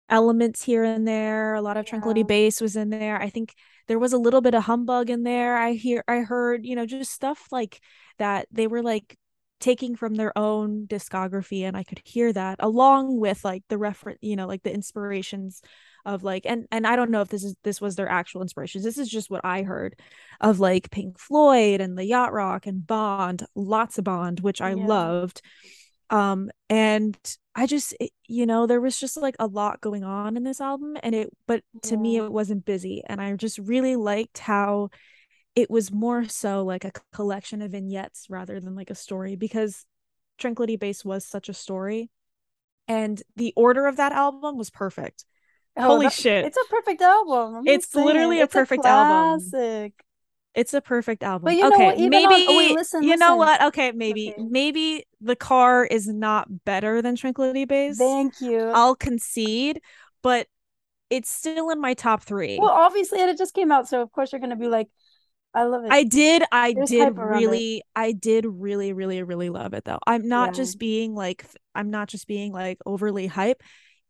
B: elements here and there. A lot of yeah. Tranquility Base was in there. I think there was a little bit of humbug in there. I hear I heard, you know, just stuff like that they were like taking from their own discography and I could hear that along with like the reference, you know, like the inspirations of like and and I don't know if this is this was their actual inspirations. This is just what I heard of like Pink Floyd and the Yacht Rock and Bond, lots of Bond, which I yeah. loved um and i just it, you know there was just like a lot going on in this album and it but to yeah. me it wasn't busy and i just really liked how it was more so like a collection of vignettes rather than like a story because tranquility base was such a story and the order of that album was perfect. Oh, holy that, shit.
A: it's a perfect album. I'm
B: it's literally a perfect a album it's a perfect album. But you know okay, oh, what? maybe on, oh, listen, you listen. know what? Okay, maybe okay. maybe the car is not better than Tranquility Base.
A: Thank you.
B: I'll concede, but it's still in my top three.
A: Well, obviously, and it just came out, so of course you're gonna be like, I love it.
B: I did. I There's did really. I did really, really, really love it though. I'm not yeah. just being like. I'm not just being like overly hype.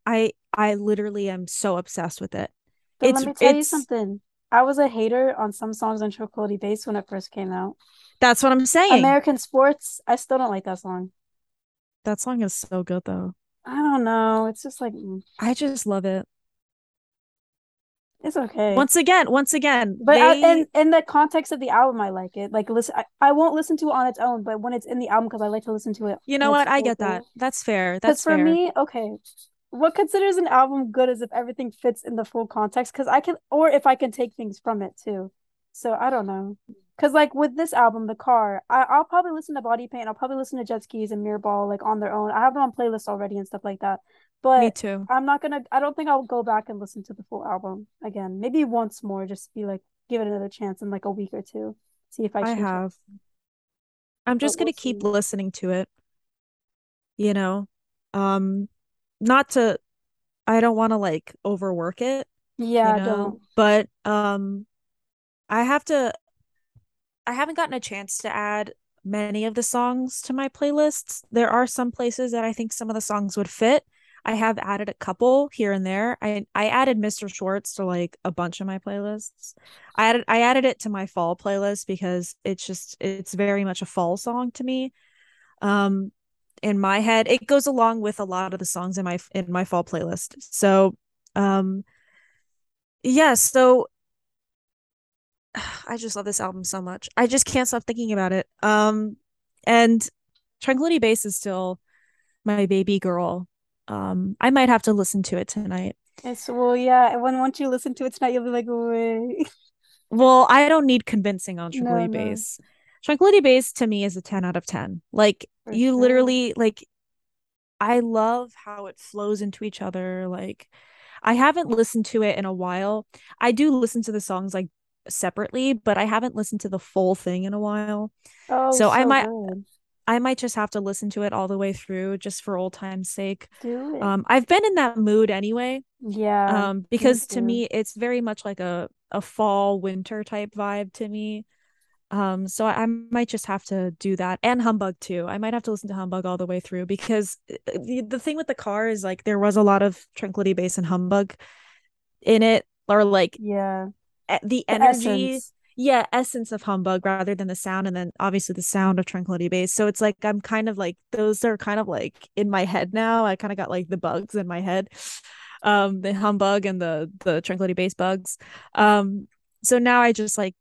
B: I I literally am so obsessed with it.
A: But it's, let me tell you something. I was a hater on some songs on Tranquility Base when it first came out.
B: That's what I'm saying.
A: American Sports. I still don't like that song.
B: That song is so good though.
A: I don't know. It's just like mm.
B: I just love it.
A: It's okay.
B: Once again, once again,
A: but they... I, in in the context of the album, I like it. Like listen, I, I won't listen to it on its own, but when it's in the album, because I like to listen to it.
B: You know what? I get that. That's fair. That's
A: for fair. me. Okay, what considers an album good is if everything fits in the full context. Because I can, or if I can take things from it too. So I don't know. Cause like with this album, The Car, I, I'll probably listen to Body Paint. I'll probably listen to Jet Skis and Mirrorball like on their own. I have them on playlists already and stuff like that. But
B: me too.
A: I'm not gonna. I don't think I'll go back and listen to the full album again. Maybe once more, just be like, give it another chance in like a week or two. See if I.
B: I have. It. I'm just but gonna we'll keep see. listening to it. You know, um, not to. I don't want to like overwork it.
A: Yeah, you know?
B: But um, I have to I haven't gotten a chance to add many of the songs to my playlists. There are some places that I think some of the songs would fit. I have added a couple here and there. I I added Mr. Schwartz to like a bunch of my playlists. I added I added it to my fall playlist because it's just it's very much a fall song to me. Um in my head, it goes along with a lot of the songs in my in my fall playlist. So um yes, yeah, so I just love this album so much. I just can't stop thinking about it. Um, and Tranquility Base is still my baby girl. Um, I might have to listen to it tonight.
A: Yes, well, yeah. When once you listen to it tonight, you'll be like, wait.
B: Well, I don't need convincing on Tranquility no, Base. No. Tranquility Base to me is a ten out of ten. Like For you sure. literally like. I love how it flows into each other. Like, I haven't listened to it in a while. I do listen to the songs like separately, but I haven't listened to the full thing in a while. Oh, so, so I might good. I might just have to listen to it all the way through just for old time's sake.
A: Do it.
B: Um I've been in that mood anyway.
A: Yeah.
B: Um because me to me it's very much like a a fall winter type vibe to me. Um so I, I might just have to do that and Humbug too. I might have to listen to Humbug all the way through because uh, the, the thing with the car is like there was a lot of Tranquility Base and Humbug in it or like
A: yeah.
B: the energy essence. yeah essence of humbug rather than the sound and then obviously the sound of tranquility base. So it's like i'm kind of like those are kind of like in my head now. I kind of got like the bugs in my head. Um the humbug and the the tranquility base bugs. Um so now i just like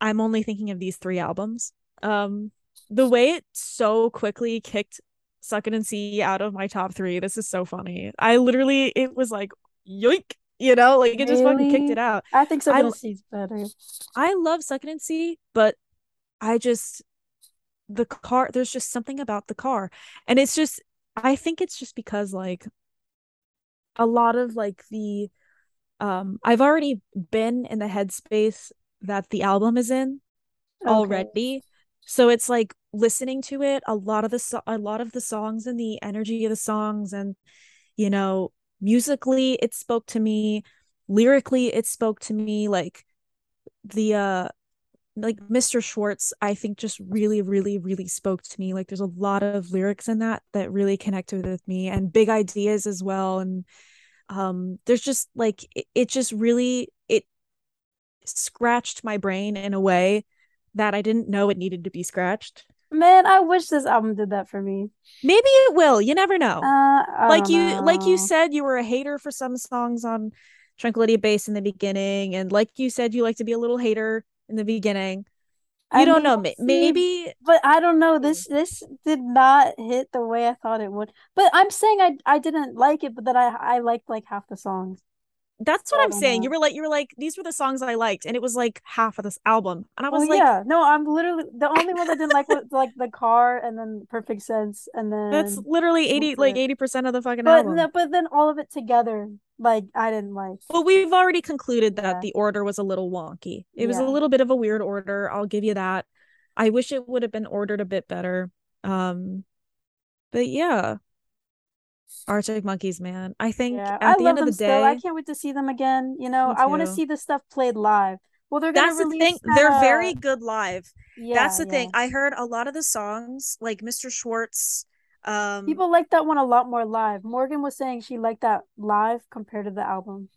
B: i'm only thinking of these three albums um the way it so quickly kicked suck it and see out of my top three this is so funny i literally it was like yoink you know, like it really? just fucking kicked it out.
A: I think Suck It and See's better.
B: I love Suck It and See, but I just the car. There's just something about the car, and it's just. I think it's just because like a lot of like the um I've already been in the headspace that the album is in okay. already. So it's like listening to it, a lot of the so- a lot of the songs and the energy of the songs and you know musically it spoke to me lyrically it spoke to me like the uh like Mr. Schwartz, I think just really, really, really spoke to me. Like there's a lot of lyrics in that that really connected with me and big ideas as well. And um there's just like it, it just really it scratched my brain in a way that I didn't know it needed to be scratched.
A: Man, I wish this album did that for me.
B: Maybe it will. You never know.
A: Uh,
B: like you
A: know.
B: like you said you were a hater for some songs on Tranquility Base in the beginning and like you said you like to be a little hater in the beginning. You I don't know. Maybe
A: but I don't know. This this did not hit the way I thought it would. But I'm saying I I didn't like it, but that I I liked like half the songs.
B: That's what I'm saying. You were like, you were like, these were the songs I liked, and it was like half of this album, and I was well, like,
A: yeah, no, I'm literally the only one that didn't like was like the car, and then Perfect Sense, and then
B: that's literally eighty, like eighty percent of the fucking
A: but,
B: album. No,
A: but then all of it together, like I didn't like.
B: Well, we've already concluded that yeah. the order was a little wonky. It yeah. was a little bit of a weird order. I'll give you that. I wish it would have been ordered a bit better. Um, but yeah, Arctic Monkeys, man. I think yeah, at I the end of the day, still.
A: I can't wait to see them again. You know, I want to see the stuff played live. Well, they're
B: that's
A: the
B: thing. That, they're very good live. Yeah, that's the yeah. thing. I heard a lot of the songs, like Mr. Schwartz. Um,
A: People like that one a lot more live. Morgan was saying she liked that live compared to the album.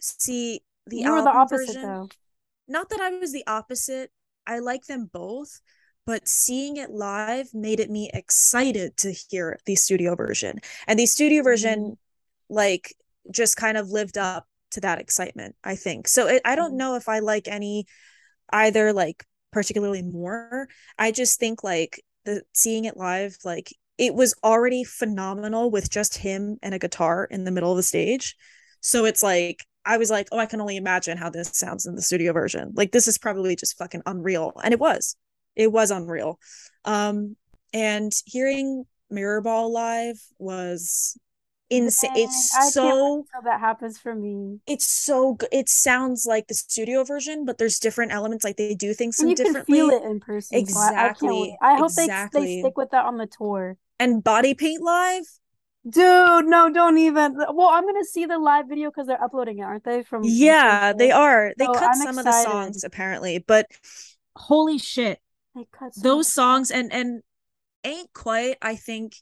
B: See, the
A: you were the opposite version, though.
B: Not that I was the opposite. I like them both, but seeing it live made it me excited to hear the studio version. And the studio version mm-hmm. like just kind of lived up to that excitement, I think. So it, I don't mm-hmm. know if I like any either like particularly more. I just think like the seeing it live like it was already phenomenal with just him and a guitar in the middle of the stage. So it's like I was like, oh, I can only imagine how this sounds in the studio version. Like this is probably just fucking unreal. And it was. It was unreal. Um and hearing Mirrorball live was insane. It's I so
A: that happens for me.
B: It's so good. It sounds like the studio version, but there's different elements. Like they do things some you differently.
A: Can feel it in person. Exactly. I, I, I hope exactly. they they stick with that on the tour.
B: And body paint live.
A: Dude, no, don't even. Well, I'm gonna see the live video because they're uploading it, aren't they? From
B: yeah, they are. They so cut I'm some excited. of the songs apparently, but holy shit, they cut those songs and and ain't quite. I think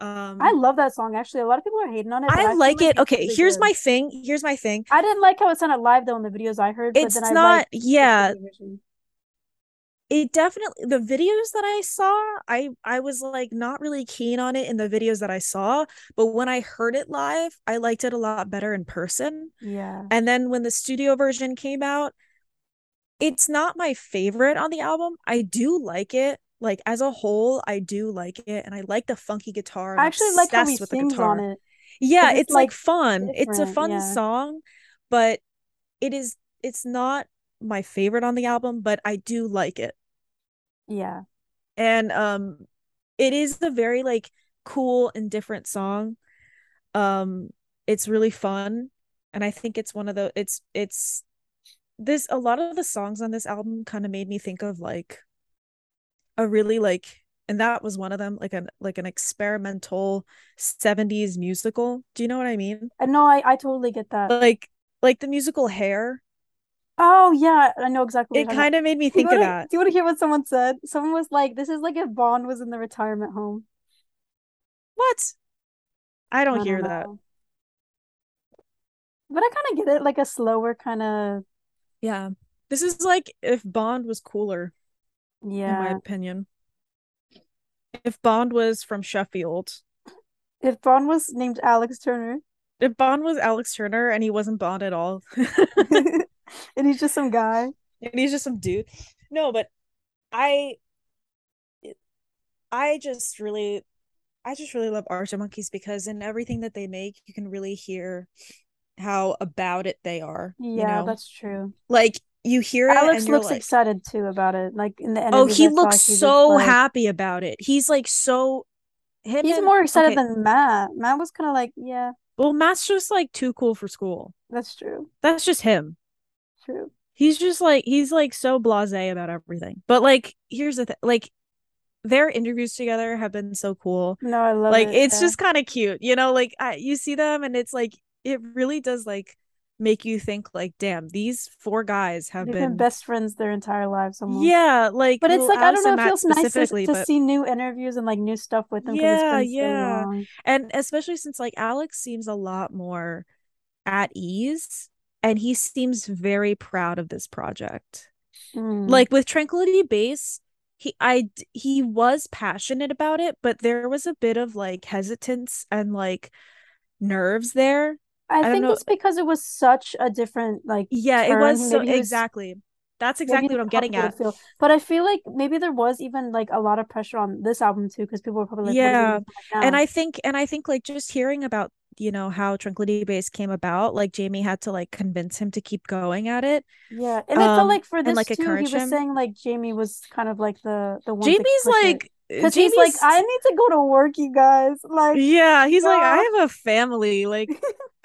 B: um
A: I love that song actually. A lot of people are hating on it.
B: I, I like it. Like okay, here's good. my thing. Here's my thing.
A: I didn't like how it sounded live though in the videos I heard.
B: It's
A: but then
B: not. I yeah. It definitely the videos that I saw, I I was like not really keen on it in the videos that I saw, but when I heard it live, I liked it a lot better in person.
A: Yeah.
B: And then when the studio version came out, it's not my favorite on the album. I do like it like as a whole, I do like it, and I like the funky guitar.
A: i actually like how he with sings the guitar. on it.
B: Yeah, it's, it's like, fun. It's a fun yeah. song, but it is. It's not my favorite on the album, but I do like it.
A: Yeah,
B: and um, it is a very like cool and different song. Um, it's really fun, and I think it's one of the. It's it's this a lot of the songs on this album kind of made me think of like a really like and that was one of them like an like an experimental 70s musical. Do you know what i mean?
A: Uh, no i i totally get that.
B: Like like the musical hair.
A: Oh yeah i know exactly
B: it kind of made me think of
A: to,
B: that.
A: do you want to hear what someone said? Someone was like this is like if bond was in the retirement home.
B: What? I don't I hear don't that
A: but i kind of get it like a slower kind of
B: yeah this is like if bond was cooler
A: yeah.
B: In my opinion. If Bond was from Sheffield.
A: If Bond was named Alex Turner.
B: If Bond was Alex Turner and he wasn't Bond at all.
A: and he's just some guy.
B: And he's just some dude. No, but I I just really I just really love Arctic Monkeys because in everything that they make, you can really hear how about it they are.
A: Yeah,
B: you know?
A: that's true.
B: Like you hear
A: it
B: Alex
A: looks
B: like,
A: excited too about it. Like in the
B: Oh, he looks so like... happy about it. He's like so
A: him He's and... more excited okay. than Matt. Matt was kind of like, yeah.
B: Well, Matt's just like too cool for school.
A: That's true.
B: That's just him.
A: True.
B: He's just like he's like so blasé about everything. But like here's the thing, like their interviews together have been so cool.
A: No, I love
B: like
A: it,
B: it's yeah. just kind of cute, you know. Like I, you see them, and it's like it really does like make you think like damn these four guys have been... been,
A: best friends their entire lives almost.
B: yeah like
A: but it's like i don't know it feels nice to, to but... see new interviews and like new stuff with them yeah yeah so
B: and especially since like alex seems a lot more at ease and he seems very proud of this project mm. like with tranquility base he i he was passionate about it but there was a bit of like hesitance and like nerves there
A: I, I think it's because it was such a different like
B: yeah turn. it was so exactly that's exactly what I'm getting at.
A: Feel. But I feel like maybe there was even like a lot of pressure on this album too, because people were probably like,
B: yeah. And I think, and I think like just hearing about you know how Tranquility Base came about, like Jamie had to like convince him to keep going at it.
A: Yeah, and um, I felt like for this like, too, he was him. saying like Jamie was kind of like the the one.
B: Jamie's like.
A: Because he's like, I need to go to work, you guys. Like,
B: yeah, he's like, I have a family. Like,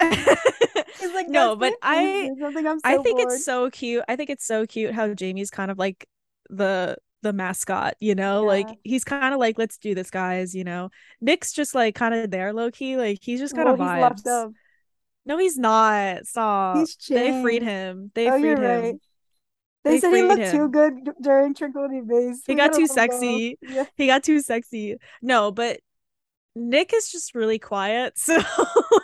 B: He's like, no, but I, so I think bored. it's so cute. I think it's so cute how Jamie's kind of like the the mascot, you know, yeah. like he's kind of like, let's do this, guys, you know. Nick's just like kind of there, low key, like he's just kind of vibes. No, he's not. Stop. He's they freed him. They oh, freed him. Right.
A: They, they said he looked him. too good during Tranquility Base.
B: He got too sexy. Yeah. He got too sexy. No, but Nick is just really quiet. So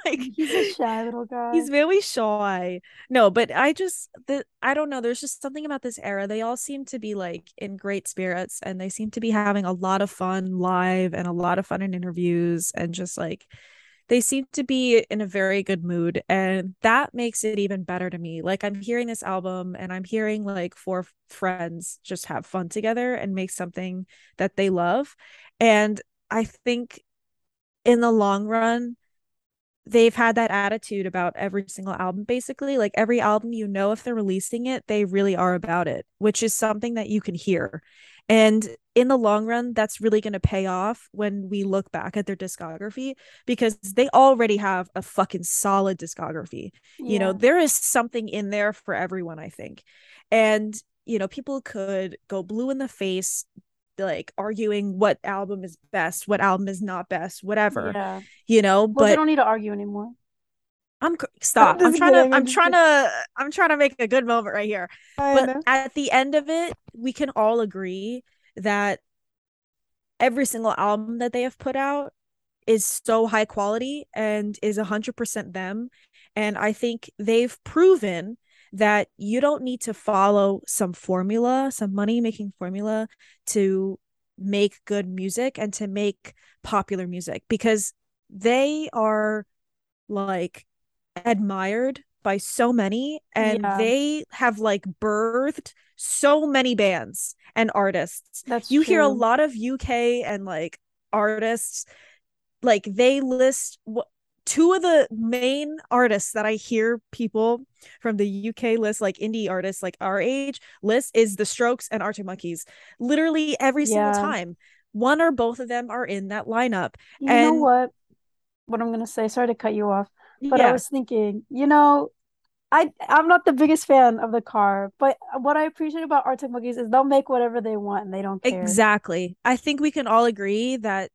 B: like
A: he's a shy little guy.
B: He's very shy. No, but I just the I don't know. There's just something about this era. They all seem to be like in great spirits and they seem to be having a lot of fun live and a lot of fun in interviews and just like they seem to be in a very good mood and that makes it even better to me. Like i'm hearing this album and i'm hearing like four friends just have fun together and make something that they love and i think in the long run they've had that attitude about every single album basically. Like every album you know if they're releasing it they really are about it which is something that you can hear and in the long run, that's really going to pay off when we look back at their discography because they already have a fucking solid discography. Yeah. You know, there is something in there for everyone, I think. And, you know, people could go blue in the face, like arguing what album is best, what album is not best, whatever. Yeah. You know, well, but
A: they don't need to argue anymore.
B: I'm stop. I'm, trying to I'm trying to I'm trying to make a good moment right here. I but know. at the end of it, we can all agree that every single album that they have put out is so high quality and is 100% them and I think they've proven that you don't need to follow some formula, some money making formula to make good music and to make popular music because they are like admired by so many and yeah. they have like birthed so many bands and artists.
A: That's
B: you
A: true.
B: hear a lot of UK and like artists like they list what two of the main artists that I hear people from the UK list, like indie artists like our age, list is The Strokes and Arctic Monkeys. Literally every yeah. single time. One or both of them are in that lineup.
A: You and know what? What I'm gonna say, sorry to cut you off. But yeah. I was thinking, you know, I I'm not the biggest fan of the car, but what I appreciate about Arctic Monkeys is they'll make whatever they want and they don't care.
B: Exactly. I think we can all agree that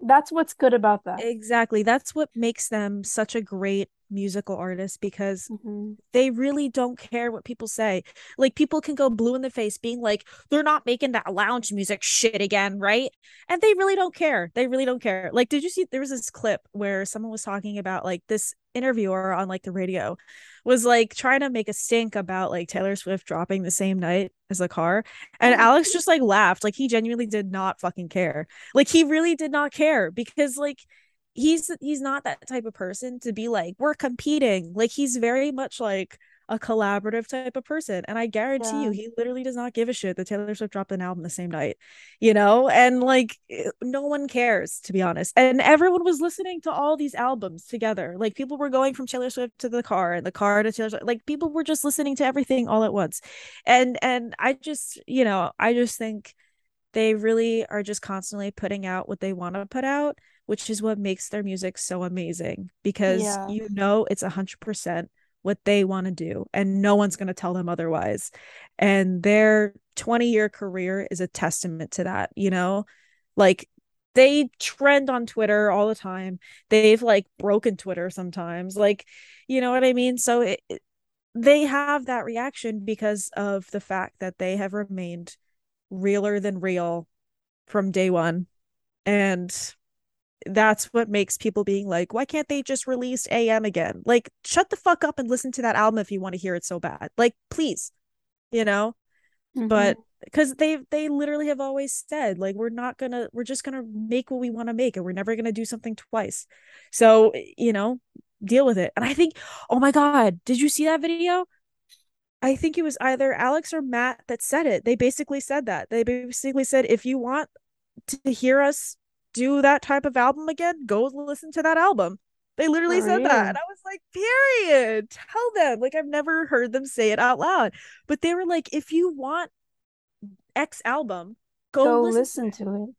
A: that's what's good about that.
B: Exactly. That's what makes them such a great musical artists because mm-hmm. they really don't care what people say. Like people can go blue in the face being like they're not making that lounge music shit again, right? And they really don't care. They really don't care. Like did you see there was this clip where someone was talking about like this interviewer on like the radio was like trying to make a stink about like Taylor Swift dropping the same night as a car and oh. Alex just like laughed like he genuinely did not fucking care. Like he really did not care because like he's he's not that type of person to be like we're competing. Like he's very much like a collaborative type of person and i guarantee yeah. you he literally does not give a shit that taylor swift dropped an album the same night you know? And like eh, no one cares to be honest. And everyone was listening to all these albums together. Like people were going from taylor swift to the car and the car to taylor swift like people were just listening to everything all at once. And and i just you know i just think they really are just constantly putting out what they want to put out which is what makes their music so amazing because yeah. you know it's a hundred percent what they want to do and no one's going to tell them otherwise. And their 20 year career is a testament to that you know? Like they trend on twitter all the time. They've like broken twitter sometimes like you know what i mean? So it, it, they have that reaction because of the fact that they have remained realer than real from day one. And that's what makes people being like, why can't they just release AM again? Like, shut the fuck up and listen to that album if you want to hear it so bad. Like, please, you know? Mm-hmm. But because they they literally have always said like we're not gonna we're just gonna make what we want to make and we're never gonna do something twice so you know deal with it and i think oh my god did you see that video i think it was either alex or matt that said it they basically said that they basically said if you want to hear us do that type of album again, go listen to that album. They literally said that. And I was like, period. Tell them. Like, I've never heard them say it out loud. But they were like, if you want X album, go, go listen, listen, to it.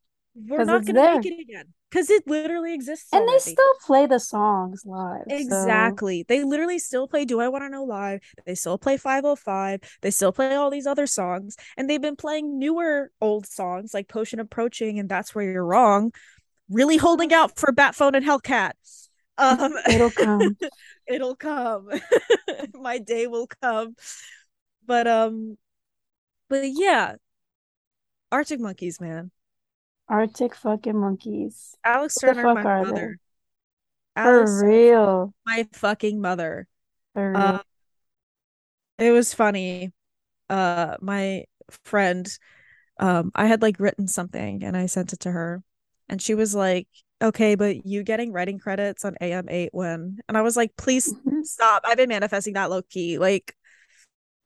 B: We're not going to make it again because it literally exists.
A: And already. they still play the songs live.
B: Exactly. So. They literally still play Do I Want to Know Live. They still play 505. They still play all these other songs. And they've been playing newer old songs like Potion Approaching and That's Where You're Wrong. Really holding out for Bat Phone and Hellcat. Um,
A: it'll come.
B: it'll come. My day will come. But um, but yeah, Arctic Monkeys, man
A: Arctic fucking monkeys.
B: Alex Turner, my mother.
A: For real.
B: My fucking mother.
A: For real. Uh,
B: it was funny. Uh, my friend, um, I had like written something and I sent it to her, and she was like, "Okay, but you getting writing credits on AM8 when?" And I was like, "Please mm-hmm. stop! I've been manifesting that low key. Like,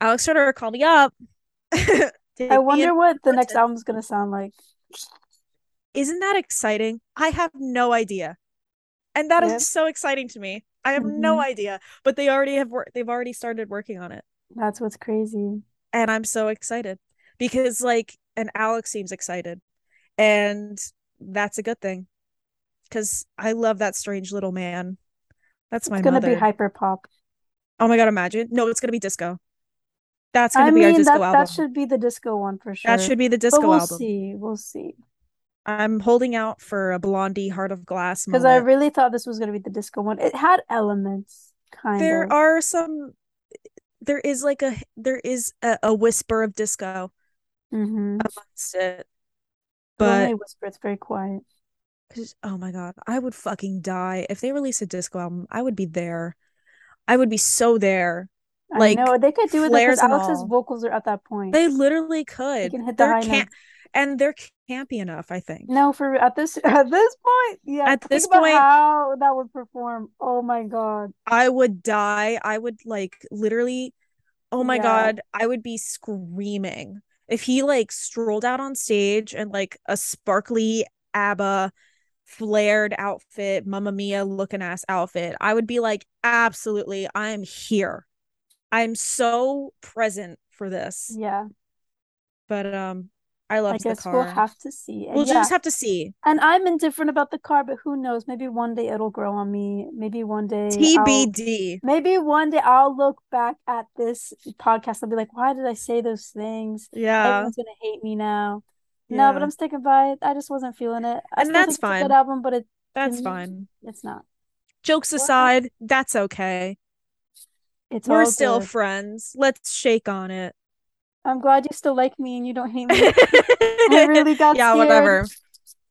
B: Alex Turner, call me up."
A: I wonder what the next album's gonna sound like.
B: Isn't that exciting? I have no idea. And that is so exciting to me. I have mm-hmm. no idea, but they already have worked they've already started working on it.
A: That's what's crazy.
B: And I'm so excited because like and Alex seems excited. And that's a good thing. Cuz I love that strange little man. That's my
A: It's going
B: to
A: be hyper pop.
B: Oh my god, imagine. No, it's going to be disco. That's going to be mean, our disco
A: that,
B: album.
A: That should be the disco one for sure.
B: That should be the disco
A: but we'll
B: album.
A: We'll see. We'll see.
B: I'm holding out for a Blondie Heart of Glass
A: because I really thought this was going to be the disco one. It had elements, kind
B: there
A: of.
B: There are some. There is like a there is a, a whisper of disco
A: mm-hmm.
B: amongst it, but
A: only whisper. It's very quiet.
B: Cause, oh my god, I would fucking die if they release a disco album. I would be there. I would be so there. Like,
A: know they could do it because Alex's vocals are at that point.
B: They literally could. They can hit the They're high notes and they're campy enough, I think.
A: No, for at this at this point, yeah.
B: At this point,
A: how that would perform. Oh my god,
B: I would die. I would like literally. Oh my yeah. god, I would be screaming if he like strolled out on stage and like a sparkly ABBA flared outfit, Mamma Mia looking ass outfit. I would be like, absolutely, I am here. I'm so present for this.
A: Yeah.
B: But um I love I guess
A: we'll have to see.
B: We'll yeah. just have to see.
A: And I'm indifferent about the car, but who knows? Maybe one day it'll grow on me. Maybe one day
B: TBD.
A: I'll, maybe one day I'll look back at this podcast and be like, why did I say those things?
B: Yeah.
A: Everyone's gonna hate me now. Yeah. No, but I'm sticking by it. I just wasn't feeling it. I
B: and that's fine.
A: good album, but it
B: that's fine.
A: It's not.
B: Jokes aside, that's okay. It's we're still friends. Let's shake on it.
A: I'm glad you still like me and you don't hate me. I really got yeah, scared. whatever.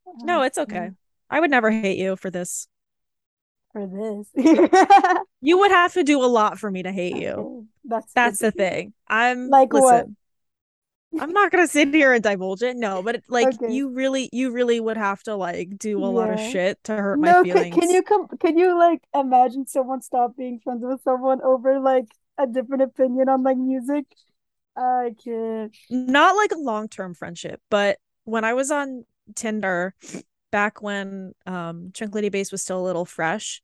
B: Oh, no, it's okay. I would never hate you for this.
A: For this,
B: you would have to do a lot for me to hate you. That's that's the thing. I'm
A: like listen,
B: what? I'm not gonna sit here and divulge it. No, but like okay. you really, you really would have to like do a yeah. lot of shit to hurt no, my feelings.
A: Can, can you come? Can you like imagine someone stop being friends with someone over like a different opinion on like music? I can't.
B: Not like a long term friendship, but when I was on Tinder back when um Tranquility Base was still a little fresh,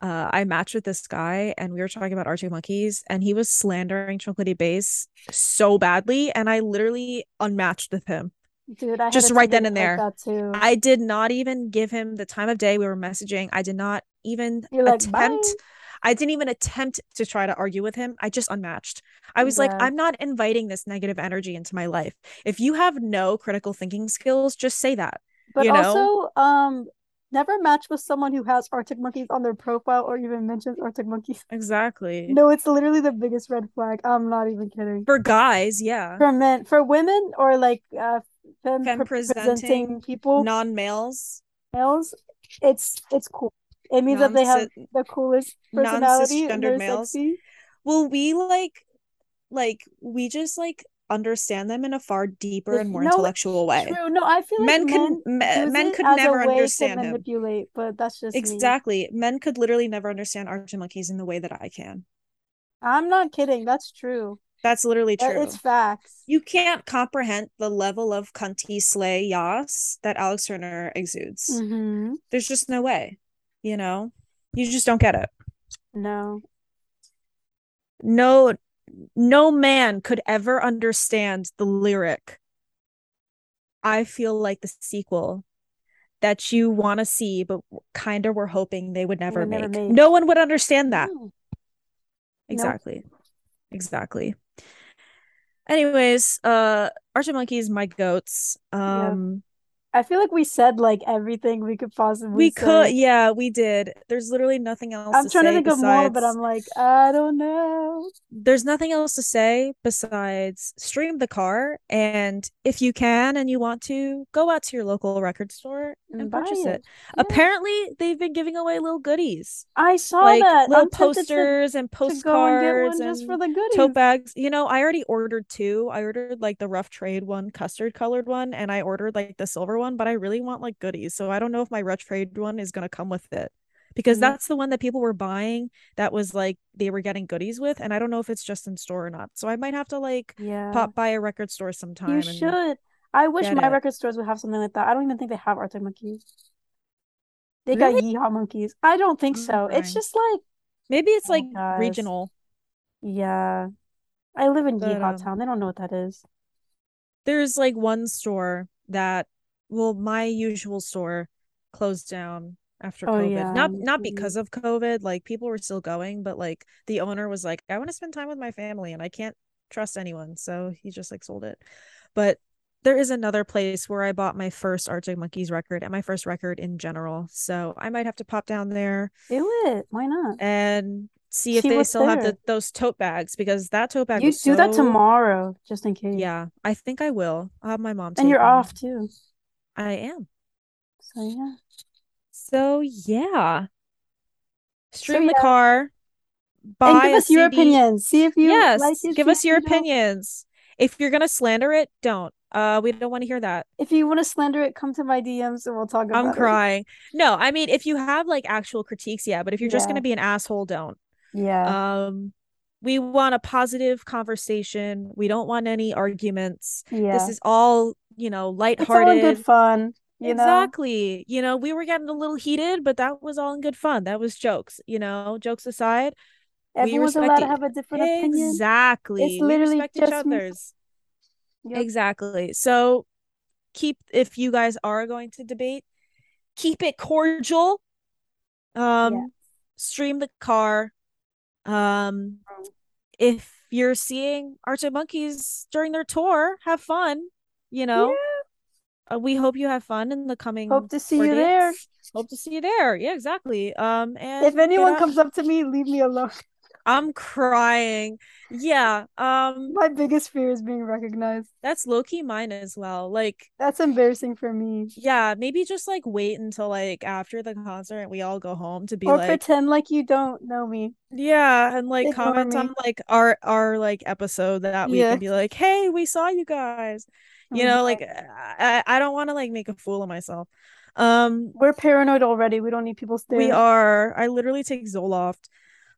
B: uh, I matched with this guy and we were talking about Arctic Monkeys and he was slandering Tranquility Base so badly and I literally unmatched with him.
A: Dude, I
B: just right then and there. Like I did not even give him the time of day we were messaging. I did not even You're attempt like, I didn't even attempt to try to argue with him. I just unmatched. I was yeah. like, I'm not inviting this negative energy into my life. If you have no critical thinking skills, just say that.
A: But
B: you
A: know? also, um, never match with someone who has Arctic Monkeys on their profile or even mentions Arctic Monkeys.
B: Exactly.
A: No, it's literally the biggest red flag. I'm not even kidding.
B: For guys, yeah.
A: For men, for women, or like uh, femme, femme presenting, presenting people,
B: non males,
A: males, it's it's cool. It means non- that they have the coolest personality. Non-cisgendered males. Sexy.
B: Will we like, like we just like understand them in a far deeper and more no, intellectual way?
A: True. No, I feel like men,
B: could men, men could never understand him.
A: Manipulate, but that's just
B: exactly.
A: Me.
B: Men could literally never understand Arctic Monkeys in the way that I can.
A: I'm not kidding. That's true.
B: That's literally true.
A: It's facts.
B: You can't comprehend the level of cunty slay yas that Alex Turner exudes.
A: Mm-hmm.
B: There's just no way you know? You just don't get it.
A: No.
B: No no man could ever understand the lyric i feel like the sequel that you want to see but kind of were hoping they would never, make. never no one would understand that. No. exactly. Exactly. Anyways uh arctic monkeys my goats. Um
A: I feel like we said like everything we could possibly.
B: We
A: say.
B: could, yeah, we did. There's literally nothing else.
A: I'm
B: to
A: trying to think
B: besides...
A: of more, but I'm like, I don't know.
B: There's nothing else to say besides stream the car, and if you can and you want to, go out to your local record store and, and purchase it. it. Yeah. Apparently, they've been giving away little goodies.
A: I saw
B: like,
A: that.
B: Little posters to, and postcards and,
A: just for the goodies.
B: tote bags. You know, I already ordered two. I ordered like the rough trade one, custard colored one, and I ordered like the silver one, but I really want like goodies. So I don't know if my rough trade one is gonna come with it. Because mm-hmm. that's the one that people were buying that was like they were getting goodies with, and I don't know if it's just in store or not. So I might have to like
A: yeah.
B: pop by a record store sometime.
A: You should. I wish my it. record stores would have something like that. I don't even think they have Arctic Monkeys. They really? got Yeehaw Monkeys. I don't think so. Okay. It's just like
B: maybe it's oh, like guys. regional.
A: Yeah. I live in but, Yeehaw um, Town. They don't know what that is.
B: There's like one store that well, my usual store closed down after oh, COVID. Yeah. Not not because of COVID, like people were still going, but like the owner was like, I want to spend time with my family and I can't trust anyone. So he just like sold it. But there is another place where I bought my first Arctic Monkeys record and my first record in general. So I might have to pop down there.
A: Do it. Why not?
B: And see if see they still there. have the, those tote bags because that tote bag.
A: You do
B: so...
A: that tomorrow, just in case.
B: Yeah, I think I will. I'll have my mom.
A: And you're
B: me.
A: off too.
B: I am.
A: So yeah.
B: So yeah. Stream so, yeah. the car. Buy
A: and give us your opinions. See if you
B: yes.
A: Like
B: it, give us your opinions. If you're gonna slander it, don't. Uh, we don't want to hear that.
A: If you want to slander it, come to my DMs and we'll talk about
B: I'm crying. It. No, I mean, if you have like actual critiques, yeah. But if you're yeah. just gonna be an asshole, don't.
A: Yeah.
B: Um, we want a positive conversation. We don't want any arguments.
A: Yeah.
B: This is all you know, lighthearted.
A: It's all good fun. You
B: exactly.
A: Know?
B: You know, we were getting a little heated, but that was all in good fun. That was jokes. You know, jokes aside.
A: Everyone's allowed to have a different
B: exactly.
A: opinion.
B: Exactly. It's literally we respect each other's. Yep. Exactly. So keep if you guys are going to debate, keep it cordial. Um yeah. stream the car. Um if you're seeing Arctic Monkeys during their tour, have fun you know yeah. uh, we hope you have fun in the coming
A: hope to see you there
B: hope to see you there yeah exactly um and
A: if anyone comes up to me leave me alone
B: I'm crying. Yeah. Um
A: my biggest fear is being recognized.
B: That's low key mine as well. Like
A: that's embarrassing for me.
B: Yeah, maybe just like wait until like after the concert and we all go home to be
A: or
B: like
A: pretend like you don't know me.
B: Yeah, and like Ignore comment me. on like our our like episode that week yeah. and be like, "Hey, we saw you guys." You know, like I I don't want to like make a fool of myself. Um
A: We're paranoid already. We don't need people staring.
B: We are. I literally take Zoloft.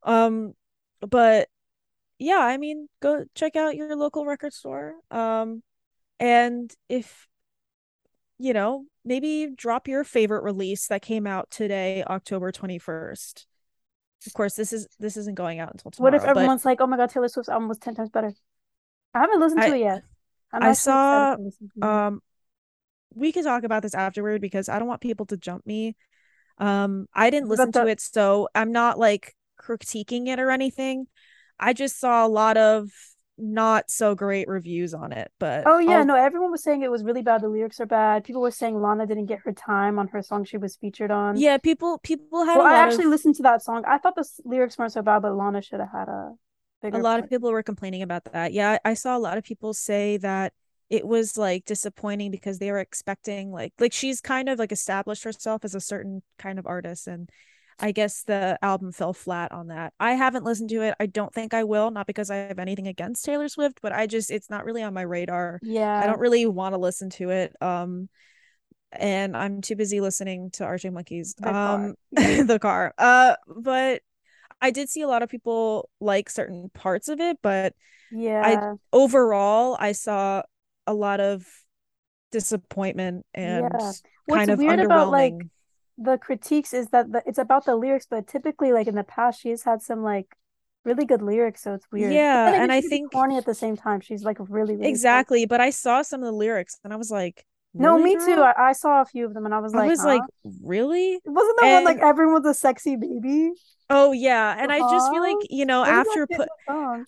B: Um but yeah, I mean, go check out your local record store. Um, and if you know, maybe drop your favorite release that came out today, October twenty first. Of course, this is this isn't going out until tomorrow.
A: What if everyone's but... like, "Oh my god, Taylor Swift's album was ten times better"? I haven't listened to it yet.
B: I saw. Um, we can talk about this afterward because I don't want people to jump me. Um, I didn't listen the... to it, so I'm not like critiquing it or anything. I just saw a lot of not so great reviews on it. But
A: oh yeah, I'll... no, everyone was saying it was really bad. The lyrics are bad. People were saying Lana didn't get her time on her song she was featured on.
B: Yeah, people people had.
A: Well, I actually
B: of...
A: listened to that song. I thought the lyrics weren't so bad, but Lana should have had a.
B: a lot part. of people were complaining about that. Yeah, I saw a lot of people say that it was like disappointing because they were expecting like like she's kind of like established herself as a certain kind of artist and I guess the album fell flat on that. I haven't listened to it. I don't think I will, not because I have anything against Taylor Swift, but I just it's not really on my radar.
A: Yeah.
B: I don't really want to listen to it. Um and I'm too busy listening to Arctic Monkeys. The um car. the car. Uh but I did see a lot of people like certain parts of it, but
A: yeah.
B: I overall I saw a lot of disappointment and yeah. kind of underwhelming. About, like
A: the critiques is that the, it's about the lyrics, but typically, like in the past, she's had some like really good lyrics, so it's weird.
B: Yeah, and I think
A: corny at the same time. She's like really, really
B: exactly. But I saw some of the lyrics, and I was like,
A: no, me girl? too. I, I, saw a few of them and I was like, I was huh? like,
B: really?
A: Wasn't that and... one like everyone's a sexy baby?
B: Oh yeah, and I just feel uh-huh. like you know after put,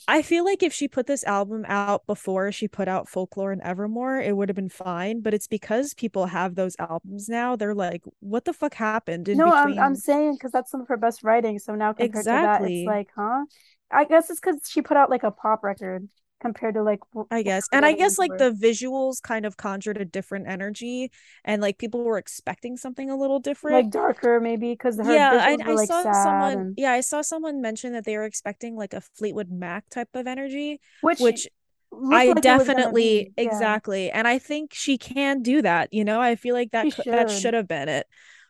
B: I feel like if she put this album out before she put out Folklore and Evermore, it would have been fine. But it's because people have those albums now. They're like, what the fuck happened?
A: no, between... I'm I'm saying because that's some of her best writing. So now compared exactly. to that, it's like, huh? I guess it's because she put out like a pop record compared to like
B: I guess. And I guess like the visuals kind of conjured a different energy and like people were expecting something a little different.
A: Like darker maybe because
B: Yeah, I, I like saw someone and... yeah, I saw someone mention that they were expecting like a Fleetwood Mac type of energy. Which which I like definitely yeah. exactly. And I think she can do that, you know. I feel like that should. that should have been it.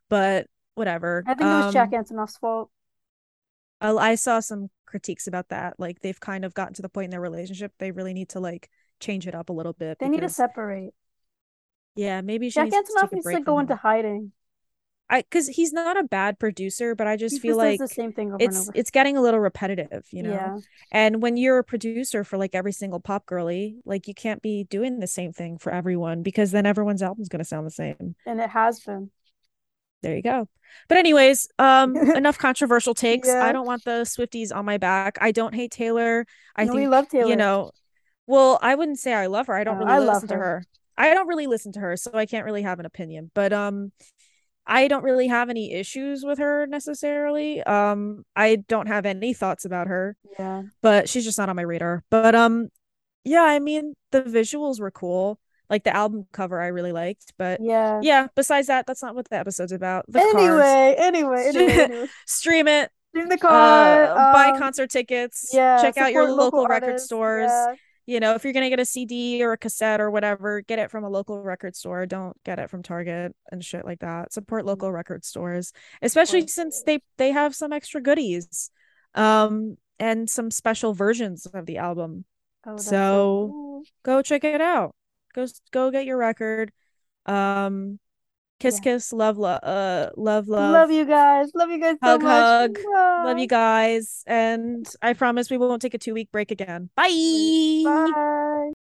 B: But whatever.
A: I think um, it was Jack um, Antonoff's fault.
B: I saw some critiques about that. Like they've kind of gotten to the point in their relationship they really need to like change it up a little bit.
A: They because... need to separate.
B: Yeah, maybe she
A: Jack Antonoff needs to, to go into hiding.
B: I because he's not a bad producer, but I just he feel just like the same thing it's it's getting a little repetitive, you know. Yeah. And when you're a producer for like every single pop girly, like you can't be doing the same thing for everyone because then everyone's album's gonna sound the same.
A: And it has been
B: there you go. But anyways, um, enough controversial takes. Yeah. I don't want the Swifties on my back. I don't hate Taylor. I no, think we love Taylor. You know, well, I wouldn't say I love her. I don't really I listen her. to her. I don't really listen to her, so I can't really have an opinion. But um, I don't really have any issues with her necessarily. Um, I don't have any thoughts about her.
A: Yeah.
B: But she's just not on my radar. But um, yeah, I mean the visuals were cool like the album cover I really liked. But
A: yeah,
B: yeah. Besides that, that's not what the episode's about.
A: The anyway, anyway, anyway, anyway,
B: stream it.
A: Stream the car.
B: Uh, um, buy concert tickets. Yeah. Check out your local, local record stores. Yeah. You know, if you're gonna get a CD or a cassette or whatever, get it from a local record store. Don't get it from Target and shit like that. Support local mm-hmm. record stores, especially since they they have some extra goodies, um, and some special versions of the album. Oh, so, so cool. go check it out go go get your record. Um kiss yeah. kiss love love uh love love.
A: Love you guys. Love you guys hug so hug.
B: Bye. love you guys. And i promise we won't take a two week break again. Bye.
A: Bye